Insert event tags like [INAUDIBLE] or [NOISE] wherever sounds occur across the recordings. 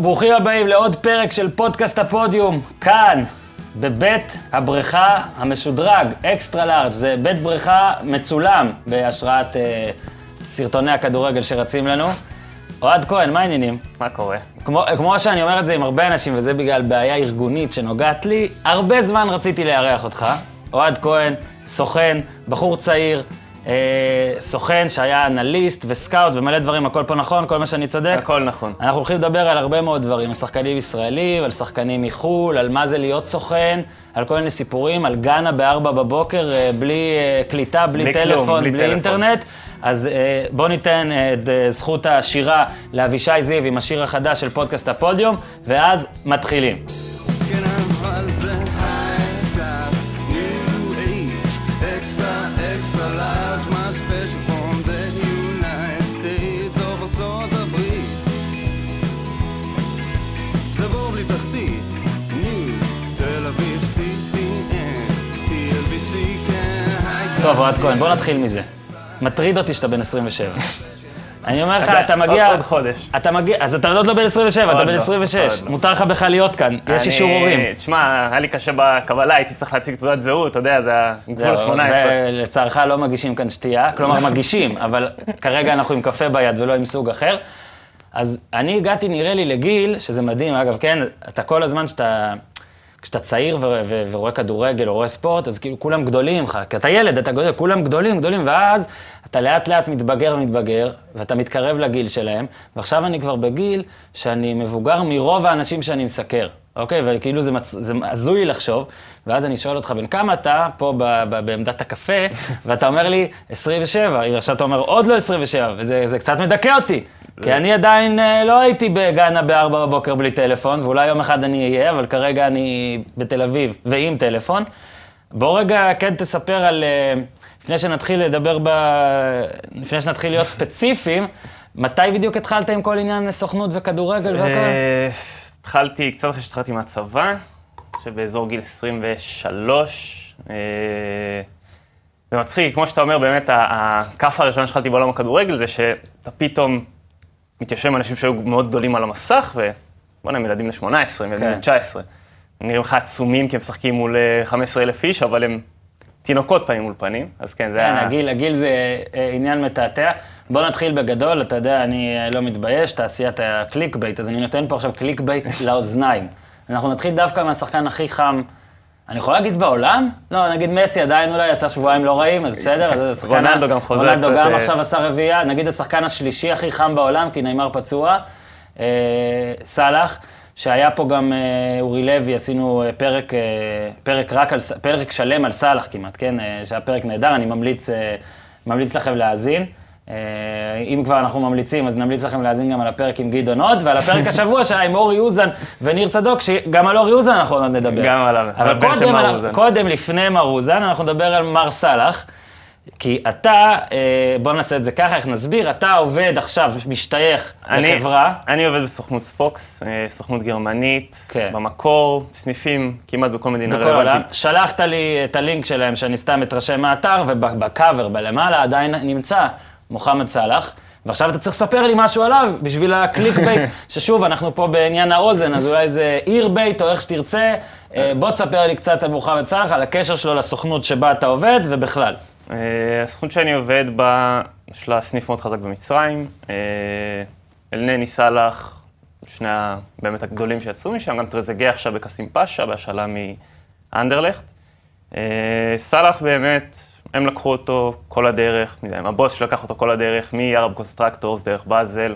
ברוכים הבאים לעוד פרק של פודקאסט הפודיום, כאן, בבית הבריכה המשודרג, אקסטרה לארג'. זה בית בריכה מצולם בהשראת אה, סרטוני הכדורגל שרצים לנו. אוהד כהן, מה העניינים? מה קורה? כמו, כמו שאני אומר את זה עם הרבה אנשים, וזה בגלל בעיה ארגונית שנוגעת לי, הרבה זמן רציתי לארח אותך. אוהד כהן, סוכן, בחור צעיר, סוכן שהיה אנליסט וסקאוט ומלא דברים, הכל פה נכון? כל מה שאני צודק? הכל נכון. אנחנו הולכים לדבר על הרבה מאוד דברים, על שחקנים ישראלים, על שחקנים מחו"ל, על מה זה להיות סוכן, על כל מיני סיפורים, על גאנה בארבע בבוקר, אה, בלי אה, קליטה, בלי, בלי טלפון, כלום, בלי בלי טלפון. אינטרנט. אז אה, בואו ניתן אה, את אה, זכות השירה לאבישי זיו עם השיר החדש של פודקאסט הפודיום, ואז מתחילים. טוב, אוהד כהן, בוא נתחיל מזה. מטריד אותי שאתה בן 27. אני אומר לך, אתה- מגיע... עוד- חודש. אתה מגיע, אז אתה עוד לא בן 27, אתה בן לא, 26. עוד לא. מותר לך בכלל להיות כאן, יש אישור הורים. תשמע, היה לי קשה בקבלה, הייתי צריך להציג תעודת זהות, אתה יודע, זה היה גבול 18. ולצערך לא מגישים כאן שתייה, כלומר מגישים, [LAUGHS] אבל כרגע אנחנו עם קפה ביד ולא עם סוג אחר. אז אני הגעתי, נראה לי, לגיל, שזה מדהים, אגב, כן, אתה כל הזמן שאתה... כשאתה צעיר ו- ו- ורואה כדורגל או רואה ספורט, אז כאילו כולם גדולים ממך, כי אתה ילד, אתה גדול, כולם גדולים, גדולים, ואז אתה לאט לאט מתבגר ומתבגר, ואתה מתקרב לגיל שלהם, ועכשיו אני כבר בגיל שאני מבוגר מרוב האנשים שאני מסקר, אוקיי? וכאילו זה, מצ... זה הזוי לחשוב, ואז אני שואל אותך, בן כמה אתה פה ב- ב- בעמדת הקפה, [LAUGHS] ואתה אומר לי, 27, עכשיו אתה אומר, עוד לא 27, וזה זה קצת מדכא אותי. כי אני עדיין אה, לא הייתי בגאנה ב-4 בבוקר בלי טלפון, ואולי יום אחד אני אהיה, אבל כרגע אני בתל אביב ועם טלפון. בוא רגע כן תספר על, אה, לפני שנתחיל לדבר ב... לפני שנתחיל להיות ספציפיים, מתי בדיוק התחלת עם כל עניין סוכנות וכדורגל והכל? התחלתי, קצת אחרי שהתחלתי מהצבא, שבאזור גיל 23. אה, זה מצחיק, כמו שאתה אומר, באמת, הכאפה הראשונה שהתחלתי בעולם הכדורגל זה שאתה פתאום מתיישב עם אנשים שהיו מאוד גדולים על המסך, ובוא'נה, הם ילדים ל-18, הם ילדים כן. ל-19. הם נראים לך עצומים כי הם משחקים מול אה, 15,000 איש, אבל הם תינוקות פנים מול פנים, אז כן, זה כן, היה... הגיל, הגיל זה אה, עניין מתעתע. בוא נתחיל בגדול, אתה יודע, אני אה, לא מתבייש, תעשיית ה click bait, אז אני נותן פה עכשיו click bait [LAUGHS] לאוזניים. אנחנו נתחיל דווקא מהשחקן הכי חם, אני יכול להגיד בעולם? לא, נגיד מסי עדיין אולי עשה שבועיים לא רעים, אז בסדר, אז השחקן... רונלדו גם חוזר רונלדו גם אה, עכשיו עשה רביעייה, נגיד השחקן השלישי הכי חם בעולם, כי ניימאר פצוע, אה, סאלח. שהיה פה גם אה, אורי לוי, עשינו אה, פרק, אה, פרק רק על, פרק שלם על סאלח כמעט, כן? שהיה פרק נהדר, אני ממליץ, ממליץ לכם להאזין. אם כבר אנחנו ממליצים, אז נמליץ לכם להאזין גם על הפרק עם גדעון עוד, ועל הפרק [LAUGHS] השבוע שהיה עם אורי אוזן וניר צדוק, שגם על אורי אוזן אנחנו עוד נדבר. גם עליו, אבל קודם, אוזן. קודם, לפני מר אוזן, אנחנו נדבר על מר סאלח. כי אתה, אה, בוא נעשה את זה ככה, איך נסביר, אתה עובד עכשיו, משתייך אני- לחברה. אני עובד בסוכנות ספוקס, אה, סוכנות גרמנית, כן. במקור, סניפים כמעט בכל מדינה. רלוונטית. שלחת לי את הלינק שלהם, שאני סתם אתרשם מהאתר, ובקאבר, בלמעלה, עדיין נמצא מוחמד סאלח. ועכשיו אתה צריך לספר לי משהו עליו, בשביל ה click bait, [LAUGHS] ששוב, אנחנו פה בעניין האוזן, אז אולי זה ear bait או איך שתרצה. אה, בוא תספר לי קצת על מוחמד סאלח, על הקשר שלו לסוכנות שבה אתה עובד, ובכלל. אה, הסוכנות שאני עובד בה, יש לה סניף מאוד חזק במצרים. אה, אלנני סאלח, שני באמת הגדולים שיצאו משם, גם טרזגה עכשיו בקאסימפאשה, בהשאלה מאנדרלכט. אה, סאלח באמת, הם לקחו אותו כל הדרך, הבוס שלקח אותו כל הדרך, מערב קונטרקטורס דרך באזל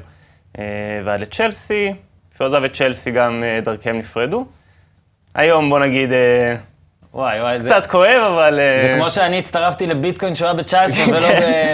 ועד לצ'לסי. כשהוא עזב את צ'לסי גם דרכיהם נפרדו. היום בוא נגיד, וואי, וואי, זה... קצת כואב, אבל... אה, זה כמו שאני הצטרפתי לביטקוין שהוא היה ב-19 ולא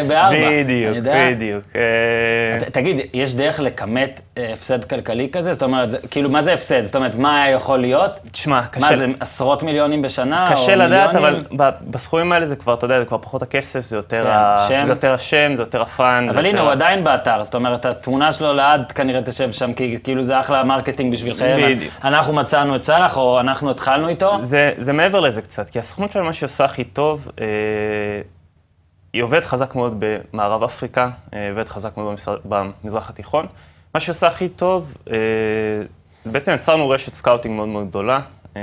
ב-4. בדיוק, בדיוק. אה, תגיד, יש דרך לכמת אה, הפסד כלכלי כזה? זאת אומרת, כאילו, מה זה הפסד? זאת אומרת, מה היה יכול להיות? תשמע, מה קשה, זה, עשרות מיליונים בשנה? קשה לדעת, אבל בסכומים האלה זה כבר, אתה יודע, זה כבר פחות הכסף, זה יותר, כן, השם, זה יותר ה fun. אבל הנה. הוא עדיין באתר, זאת אומרת, התמונה שלו לעד כנראה תשב שם, כי כאילו זה אחלה marketing בשבילכם. בדיוק. אנחנו מצאנו את סאלח, או אנחנו התחלנו איתו. זה, זה מעבר לזה קצת, כי הסוכנות של מה שהיא עושה הכי טוב, אה, היא עובדת חזק מאוד במערב אפריקה, אה, עובדת חזק מאוד במזרח, במזרח התיכון. מה שעושה הכי טוב, אה, בעצם יצרנו רשת scouting מאוד מאוד גדולה, אה,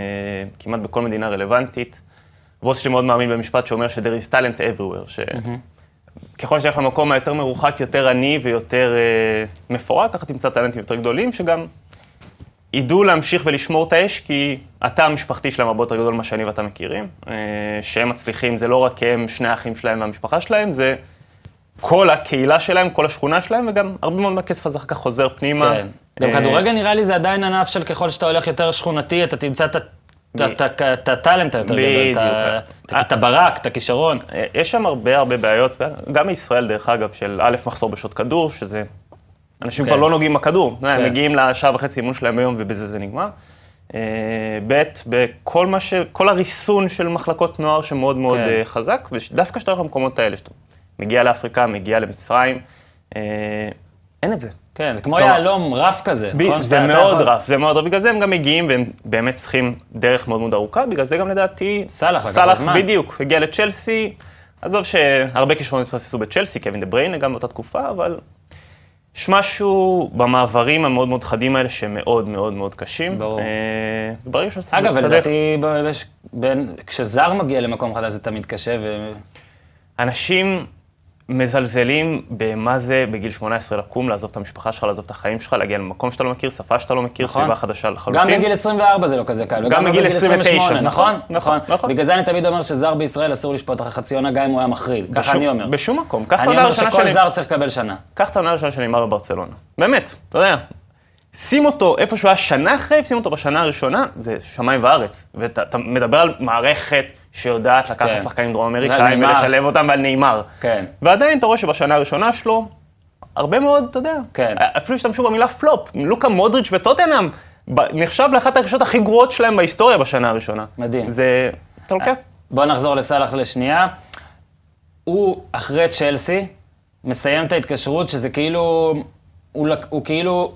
כמעט בכל מדינה רלוונטית. הבוס שלי מאוד מאמין במשפט שאומר ש-there is talent everywhere, שככל שתלך למקום היותר מרוחק, יותר עני ויותר אה, מפורט, ככה תמצא טאלנטים יותר גדולים, שגם ידעו להמשיך ולשמור את האש, כי התא המשפחתי שלהם הרבה יותר גדול ממה שאני ואתה מכירים. אה, שהם מצליחים, זה לא רק הם, שני האחים שלהם והמשפחה שלהם, זה כל הקהילה שלהם, כל השכונה שלהם, וגם הרבה מאוד מהכסף הזה אחר כך חוזר פנימה. כן. גם אה, כדורגל נראה לי זה עדיין ענף של ככל שאתה הולך יותר שכונתי, אתה תמצא את הטאלנט היותר גדול, את ה- בדיוק. את הברק, את הכישרון. אה, יש שם הרבה הרבה בעיות, גם בישראל דרך אגב, של א', מחסור בשעות כדור, שזה... אנשים כן. כבר לא נוגעים בכדור, הם כן. מגיעים לשעה וחצי אימון שלהם ביום ובזה זה נגמר. אה, ב', בכל מה ש... כל הריסון של מחלקות נוער שמאוד מאוד כן. אה, חזק, ודווקא כשאתה הולך למקומות האלה, שאתה מגיע לאפריקה, מגיע למצרים, אה, אין את זה. כן, זה כמו יהלום רף כזה, נכון? זה שאתה- מאוד רף, זה מאוד רף, בגלל זה הם גם מגיעים והם באמת צריכים דרך מאוד מאוד ארוכה, בגלל זה גם לדעתי... סאלח סאלח. בדיוק, הגיע לצ'לסי, עזוב שהרבה כישרונות התפספסו בצ'לסי, קווין דה בריינה גם באותה תקופה, אבל יש משהו במעברים המאוד מאוד חדים האלה שהם מאוד מאוד קשים. ברור. אה, וברגע שעושים אגב, את הדרך- ולדעתי, ב- יש- בין- כשזר מגיע למקום חדש זה תמיד קשה, ו... אנשים מזלזלים במה זה בגיל 18 לקום, לעזוב את המשפחה שלך, לעזוב את החיים שלך, להגיע למקום שאתה לא מכיר, שפה שאתה לא מכיר, נכון. סביבה חדשה לחלוטין. גם בגיל 24 זה לא כזה קל, וגם בגיל 29, נכון? נכון, נכון. נכון. בגלל זה אני תמיד אומר שזר בישראל אסור לשפוט אחרי חצי עונה גם אם הוא היה מחריד, ככה אני אומר. בשום מקום. אני אומר שכל זר צריך לקבל שנה. קח את העונה הראשונה של נאמר בברצלונה. באמת, אתה יודע. שים אותו איפה שהוא היה שנה אחרי, שים אותו בשנה הראשונה, זה שמיים וארץ. ואתה אתה מדבר על מערכת שיודעת לקחת כן. שחקנים דרום אמריקאים. ולשלב אותם ועל נאמר. כן. ועדיין אתה רואה שבשנה הראשונה שלו, הרבה מאוד, אתה יודע, כן. אפילו השתמשו במילה פלופ. לוקה מודריץ' בטוטנאם ב- נחשב לאחת הרכישות הכי גרועות שלהם בהיסטוריה בשנה הראשונה. מדהים. זה, אתה לוקח, בוא נחזור לסאלח לשנייה. הוא, אחרי צ'לסי, מסיים את ההתקשרות, שזה כאילו, הוא, הוא כאילו,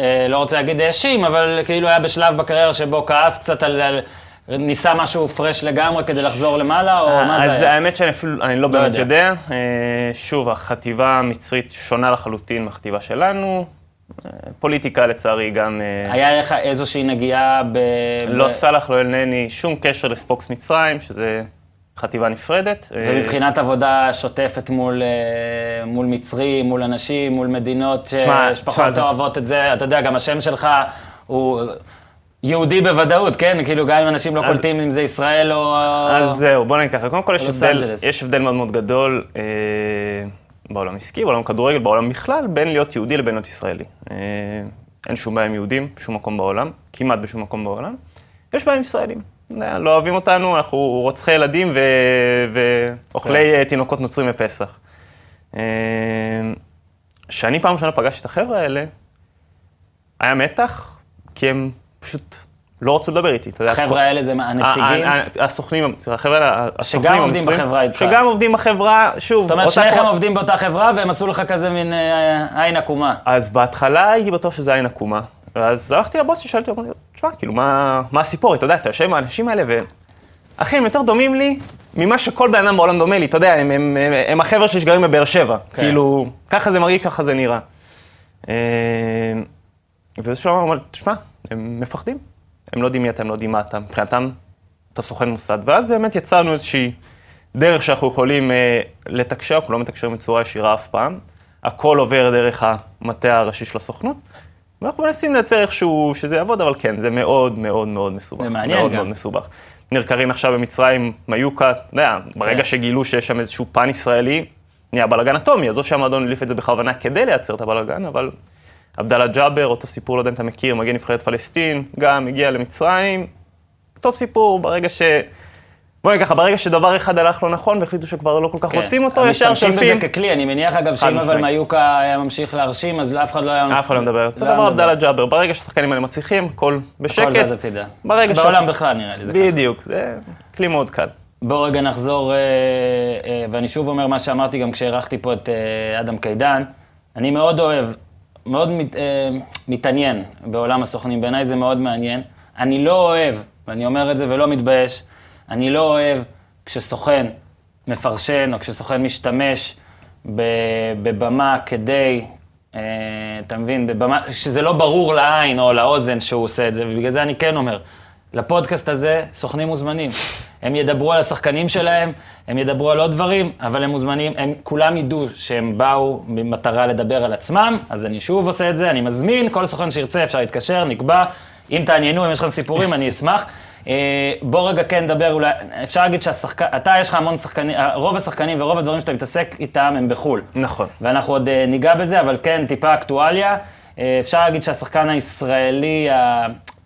אה, לא רוצה להגיד האשים, אבל כאילו היה בשלב בקריירה שבו כעס קצת על, על ניסה משהו פרש לגמרי כדי לחזור למעלה, או מה זה אז היה? האמת שאני אפילו, אני לא באמת יודע. יודע. אה, שוב, החטיבה המצרית שונה לחלוטין מהחטיבה שלנו. אה, פוליטיקה לצערי גם... אה, היה לך איזושהי נגיעה ב... לא ב... סאלח, לא אלנני, שום קשר לספוקס מצרים, שזה חטיבה נפרדת. אה, ומבחינת עבודה שוטפת מול, אה, מול מצרים, מול אנשים, מול מדינות שפחות אוהבות את זה, אתה יודע, גם השם שלך הוא יהודי בוודאות, כן? כאילו, גם אם אנשים לא אז- קולטים אם זה ישראל או... אז זהו, בוא נגיד ככה, קודם כל יש הבדל. יש הבדל מאוד מאוד גדול אה, בעולם עסקי, בעולם כדורגל, בעולם בכלל, בין להיות יהודי לבין להיות ישראלי. אה, אין שום בעיה עם יהודים, בשום מקום בעולם, כמעט בשום מקום בעולם. יש בעיה עם ישראלים. יודע, לא אוהבים אותנו, אנחנו רוצחי ילדים ו... ואוכלי כן. אה, תינוקות נוצרים בפסח. אה, כשאני פעם ראשונה פגשתי את החבר'ה האלה, היה מתח, כי הם פשוט לא רצו לדבר איתי. החבר'ה האלה זה הנציגים? הסוכנים, החבר'ה, האלה, הסוכנים שגם עובדים בחברה איתך. שגם עובדים בחברה, שוב, זאת אומרת, שניכם עובדים באותה חברה והם עשו לך כזה מין אה, עין עקומה. אז בהתחלה הייתי בטוח שזה עין עקומה. ואז הלכתי לבוס ששאלתי, אמרתי לו, תשמע, כאילו, מה, מה הסיפור? אתה יודע, אתה יושב עם האנשים האלה, ו... אחי, הם יותר דומים לי ממה שכל בן אדם בעולם דומה לי, אתה יודע, הם, הם, הם, הם החבר'ה שגרים בבאר שבע. כן. כאילו, ככה זה מרגיש, ככה זה נראה. אה, ואיזשהו אמר, תשמע, הם מפחדים. הם לא יודעים מי אתה, הם לא יודעים מה אתה. מבחינתם, אתה סוכן מוסד. ואז באמת יצרנו איזושהי דרך שאנחנו יכולים אה, לתקשר, אנחנו לא מתקשרים בצורה ישירה אף פעם. הכל עובר דרך המטה הראשי של הסוכנות. ואנחנו מנסים לייצר איכשהו שזה יעבוד, אבל כן, זה מאוד מאוד מאוד מסובך. זה מעניין מאוד גם. מאוד מסובך. ניר קרין עכשיו במצרים, מיוקה, אתה יודע, ברגע כן. שגילו שיש שם איזשהו פן ישראלי, נהיה בלאגן אטומי, עזוב שהמועדון הדליף את זה בכוונה כדי לייצר את הבלאגן, אבל עבדאללה ג'אבר, אותו סיפור, לא יודע אם אתה מכיר, מגיע נבחרת פלסטין, גם הגיע למצרים, אותו סיפור, ברגע ש... בוא נגיד ככה, ברגע שדבר אחד הלך לא נכון והחליטו שכבר לא כל כך כן. רוצים אותו, ישר משתמשים שולפים. בזה ככלי, אני מניח אגב שאם אבל. מיוקה היה ממשיך להרשים, אז אף אחד לא היה... אף אחד לא מדבר. אותו לא דבר. עבדאללה ג'אבר, ברגע שהשחקנים האלה מצליחים, הכל בשקט. הכל זז הצידה. ברגע בעולם שעשו- בכלל נראה לי זה ככה. בדיוק, זה כלי מאוד קל. בואו רגע נחזור, אה, אה, ואני שוב אומר מה שאמרתי גם כשאירחתי פה את אה, אדם קידן. אני מאוד אוהב, מאוד מת, אה, מתעניין בעולם הסוכנים, בעיניי זה מאוד מעניין. אני לא אוהב, ואני אומר את זה ולא מתבייש, אני לא אוהב כשסוכן מפרשן או כשסוכן משתמש בבמה כדי אה, אתה מבין, בבמה, שזה לא ברור לעין או לאוזן שהוא עושה את זה, ובגלל זה אני כן אומר, לפודקאסט הזה סוכנים מוזמנים. הם ידברו על השחקנים שלהם, הם ידברו על עוד דברים, אבל הם מוזמנים, הם כולם ידעו שהם באו במטרה לדבר על עצמם, אז אני שוב עושה את זה, אני מזמין, כל סוכן שירצה אפשר להתקשר, נקבע. אם תעניינו, אם יש לכם סיפורים, אני אשמח. אה, בוא רגע כן נדבר, אולי, אפשר להגיד שהשחקן, אתה יש לך המון שחקנים, רוב השחקנים ורוב הדברים שאתה מתעסק איתם הם בחו"ל. נכון. ואנחנו עוד אה, ניגע בזה, אבל כן, טיפה אקטואליה. אה, אפשר להגיד שהשחקן הישראלי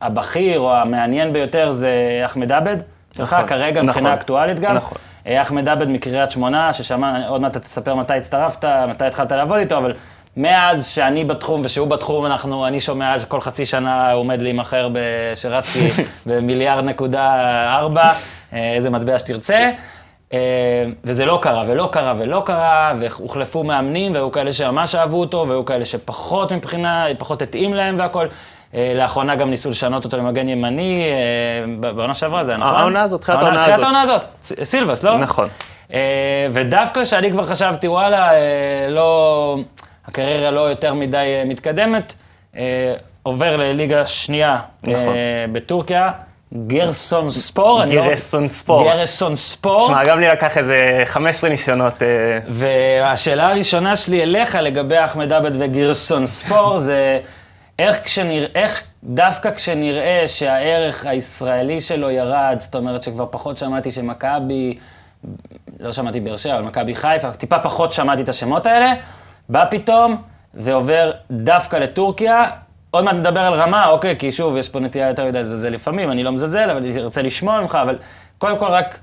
הבכיר או המעניין ביותר זה אחמד עבד, שלך נכון, כרגע מבחינה נכון, אקטואלית גם. נכון. אה, אחמד עבד מקריית שמונה, ששמע, עוד מעט אתה תספר מתי הצטרפת, מתי התחלת לעבוד איתו, אבל מאז שאני בתחום ושהוא בתחום, אנחנו, אני שומע שכל חצי שנה הוא עומד להימכר בשרצקי [LAUGHS] במיליארד נקודה ארבע, אה, איזה מטבע שתרצה. אה, וזה לא קרה, ולא קרה, ולא קרה, והוחלפו מאמנים, והיו כאלה שממש אהבו אותו, והיו כאלה שפחות מבחינה, פחות התאים להם והכל. אה, לאחרונה גם ניסו לשנות אותו למגן ימני, אה, בעונה שעברה זה היה נכון? העונה הזאת, תחילת העונה תחילת הזאת. העונה הזאת, סילבס, לא? נכון. ודווקא כשאני כבר חשבתי, וואלה, לא, הקריירה לא יותר מדי מתקדמת, עובר לליגה שנייה נכון. בטורקיה, גרסון ספור. אני לא- גרסון ספור. גרסון ספור. שמע, גם לי לקח איזה 15 ניסיונות. אה, והשאלה הראשונה שלי אליך לגבי אחמד עבד וגרסון ספור [LAUGHS] זה איך, כשנרא, איך דווקא כשנראה שהערך הישראלי שלו ירד, זאת אומרת שכבר פחות שמעתי שמכבי, לא שמעתי באר שבע, אבל מכבי חיפה, טיפה פחות שמעתי את השמות האלה, בא פתאום ועובר דווקא לטורקיה. עוד מעט נדבר על רמה, אוקיי, כי שוב, יש פה נטייה יותר מדי לזלזל לפעמים, אני לא מזלזל, אבל אני רוצה לשמוע ממך, אבל קודם כל רק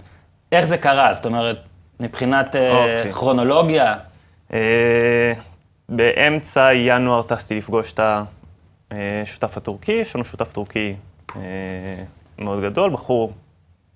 איך זה קרה, זאת אומרת, מבחינת אה, אוקיי. כרונולוגיה, אה, באמצע ינואר טסתי לפגוש את השותף הטורקי, יש לנו שותף טורקי אה, מאוד גדול, בחור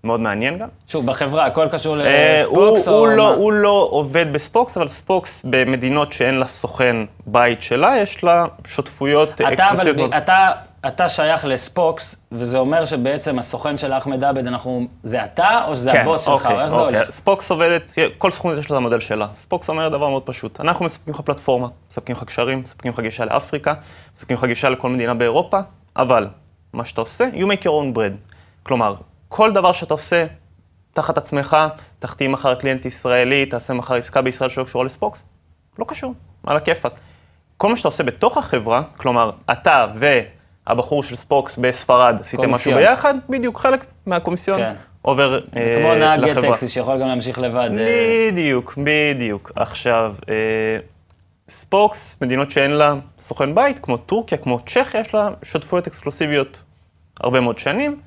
מאוד מעניין גם. שוב, בחברה, הכל קשור אה, לספוקס הוא, או הוא? לא, הוא לא עובד בספוקס, אבל ספוקס במדינות שאין לה סוכן בית שלה, יש לה שותפויות אתה, אבל, אקסקלוסיביות. מאוד. אתה, אתה שייך לספוקס, וזה אומר שבעצם הסוכן של אחמד עבד, אנחנו, זה אתה, או שזה הבוס שלך, אוקיי, או איך זה אוקיי. הולך? ספוקס עובדת, כל סוכנות יש לה את המודל שלה. ספוקס אומר דבר מאוד פשוט, אנחנו מספקים לך פלטפורמה, מספקים לך קשרים, מספקים לך גישה לאפריקה, מספקים לך גישה לכל מדינה באירופה, אבל מה שאתה עושה, you make your own bread. כלומר, כל דבר שאתה עושה תחת עצמך, תחתים מחר client ישראלי, תעשה מחר עסקה בישראל שלא קשורה לספוקס, לא קשור, על הכיפאק. כל מה שאתה עושה בתוך החברה, כלומר, אתה והבחור של ספוקס בספרד עשיתם משהו. ביחד, בדיוק חלק מה commission כן. עובר אה, כמו נהג לחברה. טקסי שיכול גם להמשיך לבד. אה, בדיוק, בדיוק. עכשיו, אה, ספוקס, מדינות שאין לה סוכן בית, כמו טורקיה, כמו צ'כיה, יש לה שותפויות אקסקלוסיביות הרבה מאוד שנים.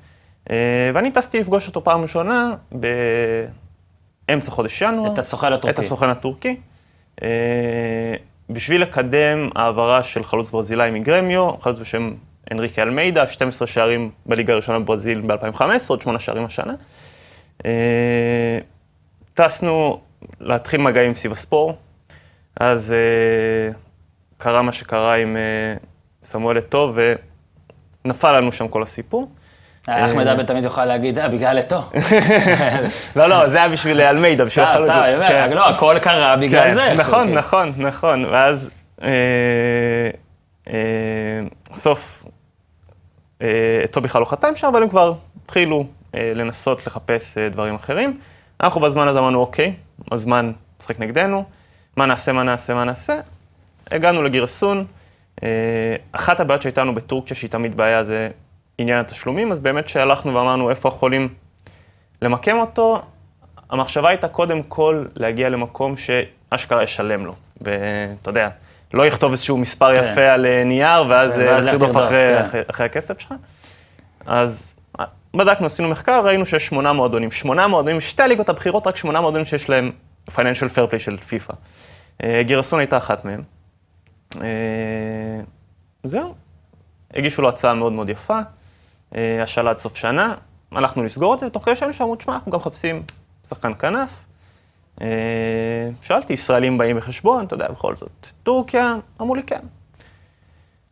אה, ואני טסתי לפגוש אותו פעם ראשונה באמצע חודש ינואר. את הסוכן הטורקי. את הסוכן הטורקי. אה, בשביל לקדם העברה של חלוץ ברזילאי מגרמיו, חלוץ בשם אנריקי אלמיידה, 12 שערים בליגה הראשונה בברזיל ב-2015, עוד 8 שערים השנה. אה, טסנו להתחיל מגעים סביב הספור, אז קרה מה שקרה עם סמואל אתו, ונפל לנו שם כל הסיפור. אחמד עבד תמיד יוכל להגיד, אה, בגלל אתו. [LAUGHS] לא, לא, זה היה בשביל אלמיידה, בשביל סתם, החלוץ. סתם, אומר, כן. לא, הכל קרה בגלל כן, זה. נכון, שהוא- נכון, נכון. ואז אה, אה, בסוף, אה, אתו בכלל לא חתם שם, אבל הם כבר התחילו אה, לנסות לחפש אה, דברים אחרים. אנחנו בזמן הזה אמרנו, אוקיי, הזמן משחק נגדנו, מה נעשה, מה נעשה, מה נעשה. הגענו לגירסון. אה, אחת הבעיות שהייתה לנו בטורקיה, שהיא תמיד בעיה, זה עניין התשלומים, אז באמת שהלכנו ואמרנו איפה יכולים למקם אותו, המחשבה הייתה קודם כל להגיע למקום שאשכרה ישלם לו. ואתה יודע, לא יכתוב איזשהו מספר כן. יפה על אה, נייר, ואז ואז אה, תרדוף תרדוף, אחרי, כן. אחרי, אחרי הכסף שלך. אז אה, בדקנו, עשינו מחקר, ראינו שיש שמונה מועדונים. שמונה מועדונים, שתי הליגות הבכירות, רק שמונה מועדונים שיש להם financial fair play של פיפא. גירסון הייתה אחת מהם. זהו. הגישו לו הצעה מאוד מאוד יפה, השאלה עד סוף שנה, הלכנו לסגור את זה, ותוך כדי שהיינו שם, אמרו, תשמע, אנחנו גם מחפשים שחקן כנף. אה, שאלתי, ישראלים באים בחשבון, אתה יודע, בכל זאת, טורקיה, אמרו לי כן.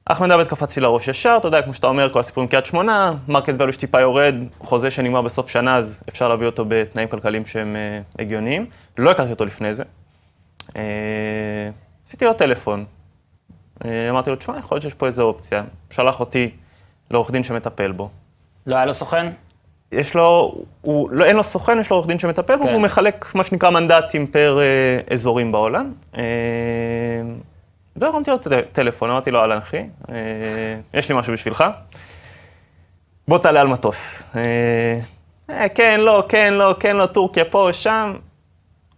אחמד עבד קפץ לי לראש ישר, אתה יודע, כמו שאתה אומר, כל הסיפור עם קריית שמונה, market value שטיפה יורד, חוזה שנגמר בסוף שנה, אז אפשר להביא אותו בתנאים כלכליים שהם אה, הגיוניים. לא הכרתי אותו לפני זה. אה, עשיתי לו טלפון, אה, אמרתי לו, תשמע, יכול להיות שיש פה איזו אופציה. שלח אותי לעורך דין שמטפל בו. לא היה לו סוכן? יש לו, הוא, לא, אין לו סוכן, יש לו עורך דין שמטפל בו, כן. והוא מחלק מה שנקרא מנדטים פר אה, אזורים בעולם. אה, לא הרמתי לו את הטלפון, אמרתי לו, אהלן אחי, אה, יש לי משהו בשבילך, בוא תעלה על מטוס. אה, אה, כן, לא, כן, לא, כן, לא, טורקיה פה, שם.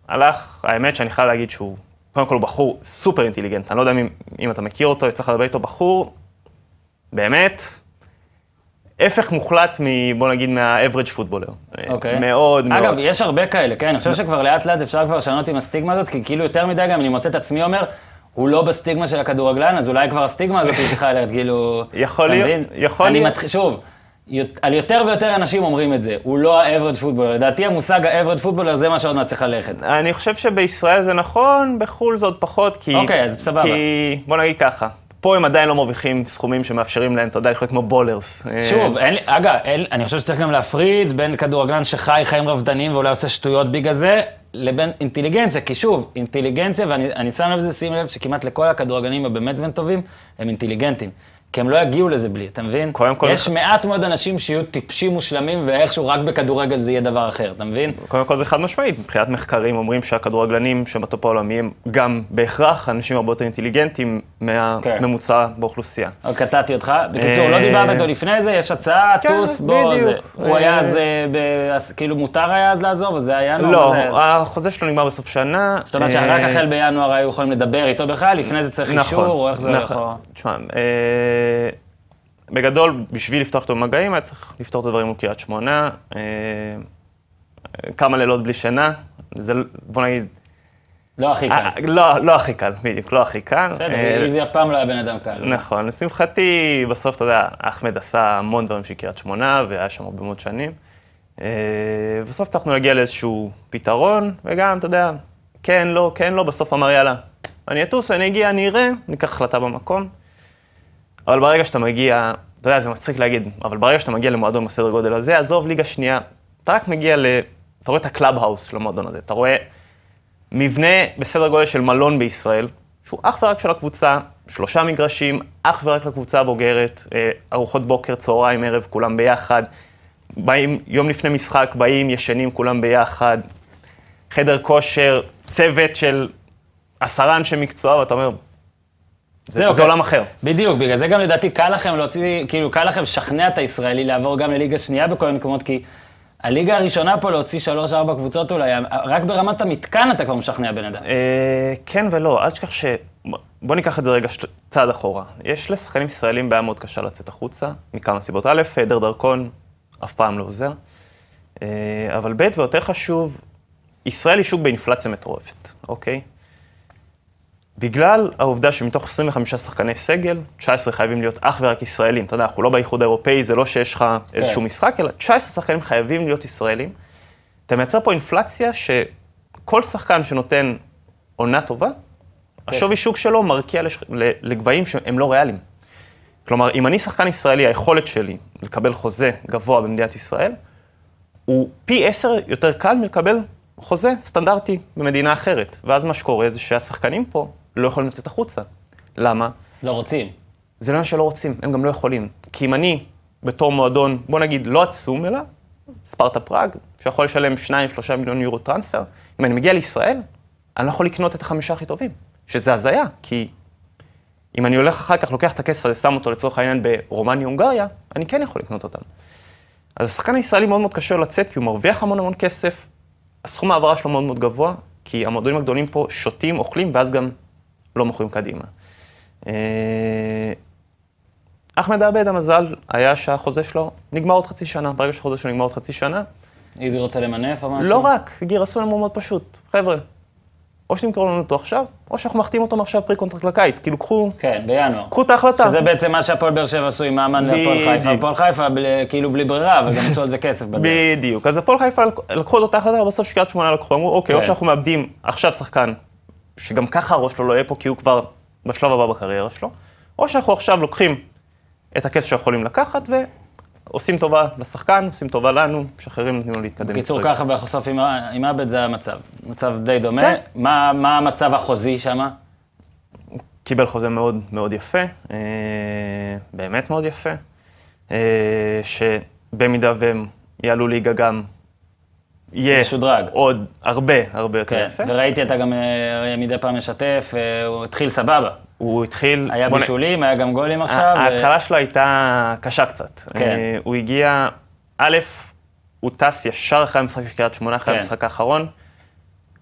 הלך, האמת שאני חייב להגיד שהוא, קודם כל הוא בחור סופר אינטליגנט, אני לא יודע אם, אם אתה מכיר אותו, יצא לך לדבר איתו, בחור, באמת, הפך מוחלט מ... בוא נגיד מה-average פוטבולר. אוקיי. מאוד מאוד. אגב, יש הרבה כאלה, כן? אני חושב שכבר לאט לאט אפשר כבר לשנות עם הסטיגמה הזאת, כי כאילו יותר מדי גם אני מוצא את עצמי אומר, הוא לא בסטיגמה של הכדורגלן, אז אולי כבר הסטיגמה הזאת היא צריכה ללכת, כאילו... [LAUGHS] יכול להיות? יכול אני להיות. מתחיל, שוב, על יותר ויותר אנשים אומרים את זה, הוא לא ה-average פוטבולר. לדעתי המושג ה-average פוטבולר זה מה שעוד מעט צריך ללכת. אני חושב שבישראל זה נכון, בחו"ל זה עוד פחות, כי... אוקיי, אז סבבה. כי, בוא נגיד ככה, פה הם עדיין לא מרוויחים סכומים שמאפשרים להם, אתה יודע, לחיות כמו בולרס. שוב, אין אגב, אין, אני חושב שצריך גם להפריד בין כדורגלן שחי חיים רבדניים ואולי עושה שטויות בגלל זה, לבין אינטליגנציה, כי שוב, אינטליגנציה, ואני אני שם לב לזה, שים לב שכמעט לכל הכדורגלנים הבאמת בין טובים, הם אינטליגנטים. כי הם לא יגיעו לזה בלי, אתה מבין? קודם כל- יש מעט מאוד אנשים שיהיו טיפשים מושלמים, ואיכשהו רק בכדורגל זה יהיה דבר אחר, אתה מבין? קודם כל זה חד משמעית, מבחינת מחקרים אומרים שהכדורגלנים שהם בטופ העולמי הם גם בהכרח אנשים הרבה יותר אינטליגנטים כן. מהממוצע באוכלוסייה. או קטעתי אותך. בקיצור, לא אה, דיברת איתו לפני זה, יש הצעה, כן, טוס, בוא. זה. הוא אה, היה אז, אה, אז כאילו מותר היה אז לעזוב, זה היה? לא, זה- החוזה שלו נגמר בסוף שנה. זאת אומרת שרק החל בינואר היו יכולים לדבר איתו בכלל, לפני זה צריך אישור, או איך זה נכון. תשמע, אה, בגדול, בשביל לפתוח אותו במגעים, היה צריך לפתור את הדברים מול קריית שמונה. אה, כמה לילות בלי שינה, זה, בוא נגיד, לא הכי קל. אה, לא, לא הכי קל, בדיוק, לא הכי קל. בסדר, אה, איזי אף פעם לא היה בן אדם קל. נכון, לשמחתי, בסוף, אתה יודע, אחמד עשה המון דברים של קריית שמונה, והיה שם הרבה מאוד שנים. אה, בסוף הצלחנו להגיע לאיזשהו פתרון, וגם, אתה יודע, כן, לא, כן, לא, בסוף אמר, יאללה, אני אטוס, אני אגיע, אני אראה, ניקח החלטה במקום. אבל ברגע שאתה מגיע, אתה יודע, זה מצחיק להגיד, אבל ברגע שאתה מגיע למועדון בסדר גודל הזה, עזוב ליגה שנייה, אתה רק מגיע ל... אתה רואה את ה club house של המועדון הזה, אתה רואה מבנה בסדר גודל של מלון בישראל, שהוא אך ורק של הקבוצה, שלושה מגרשים, אך ורק לקבוצה הבוגרת, אה, ארוחות בוקר, צהריים, ערב, כולם ביחד. באים, יום לפני משחק, באים, ישנים כולם ביחד. חדר כושר, צוות של עשרה אנשי מקצוע, ואתה אומר, זה, זהו, זה. עולם אחר. בדיוק, בגלל זה גם לדעתי קל לכם להוציא, כאילו קל לכם לשכנע את הישראלי לעבור גם לליגה שנייה בכל מיני מקומות, כי הליגה הראשונה פה להוציא שלוש-ארבע קבוצות אולי, רק ברמת המתקן אתה כבר משכנע בן אדם. אה, כן ולא, אל תשכח ש... בוא ניקח את זה רגע צעד אחורה. יש לשחקנים ישראלים בעיה מאוד קשה לצאת החוצה, מכמה סיבות. א', היעדר דרכון אף פעם לא עוזר. אה, אבל ב', ויותר חשוב, ישראל היא שוק באינפלציה מטורפת, אוקיי? בגלל העובדה שמתוך 25 שחקני סגל, 19 חייבים להיות אך ורק ישראלים. אתה יודע, אנחנו לא באיחוד האירופאי, זה לא שיש לך איזשהו משחק, אלא 19 שחקנים חייבים להיות ישראלים. אתה מייצר פה אינפלציה שכל שחקן שנותן עונה טובה, השווי שוק שלו מרקיע לש... לגבהים שהם לא ריאליים. כלומר, אם אני שחקן ישראלי, היכולת שלי לקבל חוזה גבוה במדינת ישראל, הוא פי עשר יותר קל מלקבל חוזה סטנדרטי במדינה אחרת. ואז מה שקורה זה שהשחקנים פה לא יכולים לצאת החוצה. למה? לא רוצים. זה לא עניין שלא רוצים, הם גם לא יכולים. כי אם אני, בתור מועדון, בוא נגיד, לא עצום, אלא ספרטה פראג, שיכול לשלם 2-3 מיליון יורו טרנספר, אם אני מגיע לישראל, אני לא יכול לקנות את החמישה הכי טובים, שזה הזיה, כי אם אני הולך אחר כך, לוקח את הכסף הזה, שם אותו לצורך העניין ברומניה-הונגריה, אני כן יכול לקנות אותם. אז השחקן הישראלי מאוד מאוד קשה לצאת, כי הוא מרוויח המון המון כסף, הסכום העברה שלו מאוד מאוד גבוה, כי המועדונים הגדולים פה שותים, אוכלים, ואז גם לא מוכרים קדימה. אה, אחמד עבד, המזל היה שהחוזה שלו נגמר עוד חצי שנה. ברגע שהחוזה שלו נגמר עוד חצי שנה, איזי רוצה למנף או משהו? לא רק, גיר עשו לנו מאוד פשוט. חבר'ה, או שתמכרו לנו אותו עכשיו, או שאנחנו מחתימים אותו מעכשיו pre contract לקיץ. כאילו, קחו, כן, בינואר. קחו את ההחלטה. שזה בעצם מה שהפועל באר שבע עשו עם ממן להפועל חיפה. הפועל חיפה כאילו בלי ברירה, וגם עשו על זה כסף בדרך. בדיוק. אז הפועל חיפה לקחו את אותה החלטה, ובסוף שקריית שמונה לקחו, אמרו, אוקיי, או כן. שאנחנו מאבדים עכשיו שחקן, שגם ככה הראש שלו לא יהיה פה, כי הוא כבר בשלב הבא בקריירה שלו, או שאנחנו עכשיו לוקחים את הכסף שיכולים לקחת, ועושים טובה לשחקן, עושים טובה לנו, משחררים, נותנים לו להתקדם. בקיצור. ככה בסוף עם עבד זה המצב. מצב די דומה. כן. מה מה המצב החוזי שם? קיבל חוזה מאוד מאוד יפה, אה, באמת מאוד יפה, אה, שבמידה והם יעלו ליגה גם, יהיה משודרג. עוד הרבה הרבה יותר כן, יפה. וראיתי אתה גם אה, מדי פעם משתף, אה, הוא התחיל סבבה. הוא התחיל... היה בוא נ- בישולים, היה גם גולים עכשיו. ו- ההתחלה שלו הייתה קשה קצת. כן. אה, הוא הגיע, א', הוא טס ישר אחרי המשחק של קריית שמונה, אחרי כן. המשחק האחרון.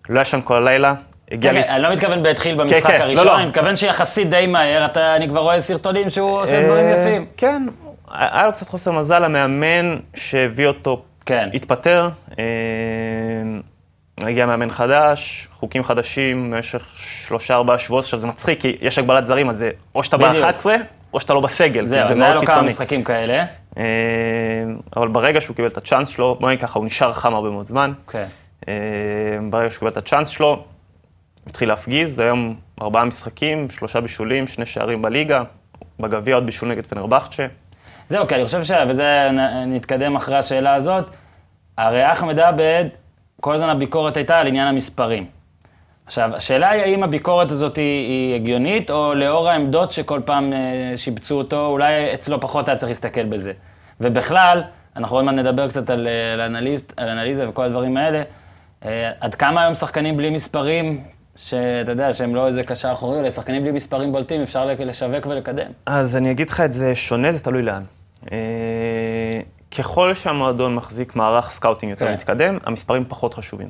לא ישן כל הלילה. הגיע... רגע, מס- אני לא מתכוון בהתחיל במשחק כן, לא, הראשון, לא. אני מתכוון שיחסית די מהר, אתה, אני כבר רואה סרטונים שהוא עושה אה, דברים יפים. כן, היה לו קצת חוסר מזל, המאמן שהביא אותו כן. התפטר. אה, הגיע מאמן חדש, חוקים חדשים במשך שלושה ארבעה שבועות, עכשיו זה מצחיק, כי יש הגבלת זרים, אז זה או שאתה בדיוק. ב-11, או שאתה לא בסגל, זהו, כי אז זה היה לו כמה. משחקים כאלה. אה, אבל ברגע שהוא קיבל את הצ'אנס שלו, בוא נגיד ככה, הוא נשאר חם הרבה מאוד זמן. כן. ברגע שהוא קיבל את הצ'אנס שלו, התחיל להפגיז, והיום ארבעה משחקים, שלושה בישולים, שני שערים בליגה, בגביע עוד בישול נגד פנרבכצ'ה. זהו, כי אני חושב ש... וזה, נתקדם אחרי השאלה הזאת. הרי אחמד עבד, כל הזמן הביקורת הייתה על עניין המספרים. עכשיו, השאלה היא האם הביקורת הזאת היא, היא הגיונית, או לאור העמדות שכל פעם אה, שיבצו אותו, אולי אצלו פחות היה צריך להסתכל בזה. ובכלל, אנחנו עוד מעט נדבר קצת על, אה, על, אנליסט, על אנליזה וכל הדברים האלה, אה, עד כמה היום שחקנים בלי מספרים, שאתה יודע, שהם לא איזה קשר אחורי, אלא שחקנים בלי מספרים בולטים, אפשר לשווק ולקדם. אז אני אגיד לך את זה שונה, זה תלוי לאן. ככל שהמועדון מחזיק מערך scouting יותר כן. מתקדם, המספרים פחות חשובים.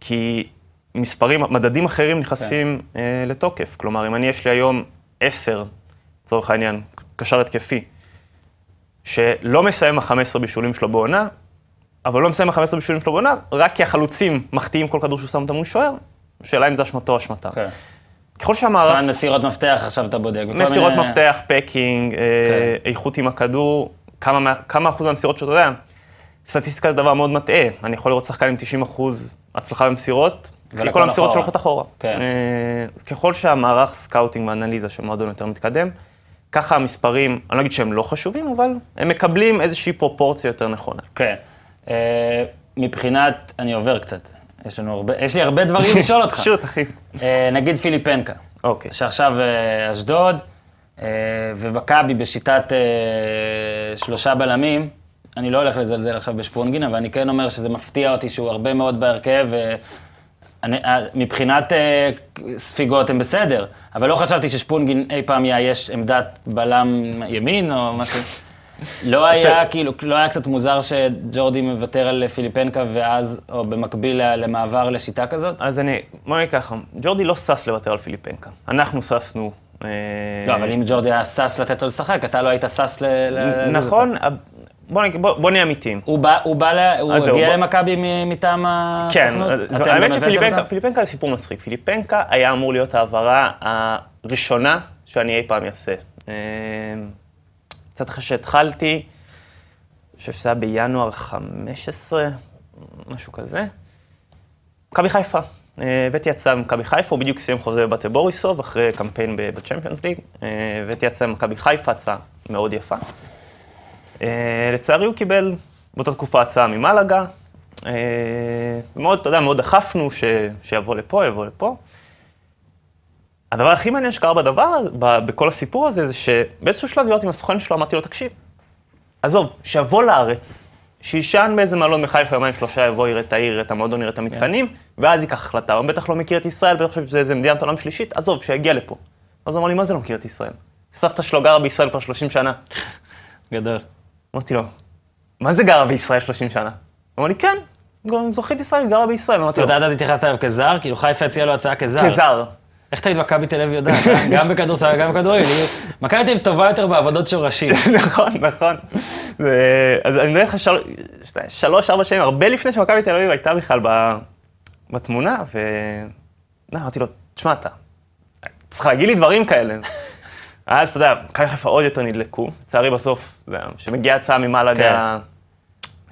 כי מספרים, מדדים אחרים נכנסים כן. אה, לתוקף. כלומר, אם אני יש לי היום 10, לצורך העניין, קשר התקפי, שלא מסיים ה-15 בישולים שלו בעונה, אבל לא מסיים ה-15 בישולים שלו בעונה, רק כי החלוצים מחטיאים כל כדור שהוא שם אותם מול שוער, השאלה אם זה אשמתו או אשמתה. כן. ככל שהמערך... מסירות מפתח עכשיו אתה בודק. מסירות מיני- מפתח, packing, אה, כן. איכות עם הכדור, כמה, מה- כמה אחוז מהמסירות שאתה יודע. סטטיסטיקה זה דבר מאוד מטעה. אני יכול לראות שחקן עם 90 אחוז הצלחה במסירות, כי כל המסירות אחורה. שלו הולכות אחורה. כן. אה, ככל שהמערך scouting ואנליזה של מועדון יותר מתקדם, ככה המספרים, אני לא אגיד שהם לא חשובים, אבל הם מקבלים איזושהי פרופורציה יותר נכונה. כן. אה, מבחינת, אני עובר קצת. יש הרבה, יש לי הרבה דברים [LAUGHS] לשאול אותך. שוט, אחי. אה, נגיד פיליפנקה, אוקיי. שעכשיו אה, אשדוד, אה, ומכבי בשיטת אה, שלושה בלמים. אני לא הולך לזלזל עכשיו בשפונגין, אבל אני כן אומר שזה מפתיע אותי שהוא הרבה מאוד בהרכב. אה, אני, אה, מבחינת אה, ספיגות הם בסדר, אבל לא חשבתי ששפונגין אי פעם יאייש עמדת בלם ימין או משהו. [LAUGHS] לא היה, כאילו, לא היה קצת מוזר שג'ורדי מוותר על פיליפנקה ואז, או במקביל למעבר לשיטה כזאת? אז אני, בוא נגיד ככה, ג'ורדי לא שש לוותר על פיליפנקה. אנחנו ששנו... אה, לא, אבל אם ג'ורדי היה שש לתת לו לשחק, אתה לא היית שש ל... נכון, בוא נגיד- בוא- בוא נהיה אמיתיים. הוא בא, הוא בא, ל- הוא הגיע בוא- למכבי מטעם כן, הסוכנות? אתם האמת שפיליפנקה זה סיפור מצחיק. פיליפנקה היה אמור להיות ההעברה הראשונה שאני אי פעם אעשה. אה, קצת אחרי שהתחלתי, אני חושב שזה היה בינואר 15, משהו כזה. מכבי חיפה. אה, הבאתי הצעה ממכבי חיפה, הוא בדיוק סיים חוזה בבתי בוריסוב, אחרי קמפיין בצ'מפיונס ליג. אה, הבאתי הצעה ממכבי חיפה, הצעה מאוד יפה. אה, לצערי הוא קיבל באותה תקופה הצעה ממלגה. מאוד, אתה יודע, מאוד דחפנו ש, שיבוא לפה, יבוא לפה. הדבר הכי מעניין שקרה בדבר, בכל הסיפור הזה, זה שבאיזשהו שלב דיברתי עם הסוכן שלו, אמרתי לו, תקשיב, עזוב, שיבוא לארץ, שיישן באיזה מלון בחיפה יומיים שלושה, יבוא, יראה את העיר, יראה את המועדון, יראה את המתקנים, ואז ייקח החלטה. הוא בטח לא מכיר את ישראל, בטח חושב שזה איזה מדינת עולם שלישית, עזוב, שיגיע לפה. אז הוא אמר לי, מה זה לא מכיר את ישראל? סבתא שלו גרה בישראל כבר 30 שנה. גדול. אמרתי לו, מה זה גרה בישראל 30 שנה? אמר לי, כן, גם אזרחית ישראל גרה בישראל. אמרתי אתה יודע, עד אז התייחסת אליו כזר? כאילו חיפה הציעה לו הצעה כזר. כזר. איך תמיד מכבי תל אביב יודעת? אה? [LAUGHS] גם בכדורסל, גם בכדורגל. מכבי תל אביב טובה יותר בעבודות שורשים. [LAUGHS] נכון, נכון. אז אני אומר לך, של- שלוש, ארבע שנים, הרבה לפני שמכבי תל אביב הייתה בכלל בתמונה, ו... לא, אמרתי לו, תשמע, אתה צריך להגיד לי דברים כאלה. [LAUGHS] אז אתה יודע, מכבי חיפה עוד יותר נדלקו. לצערי בסוף, שמגיעה הצעה ממלגה,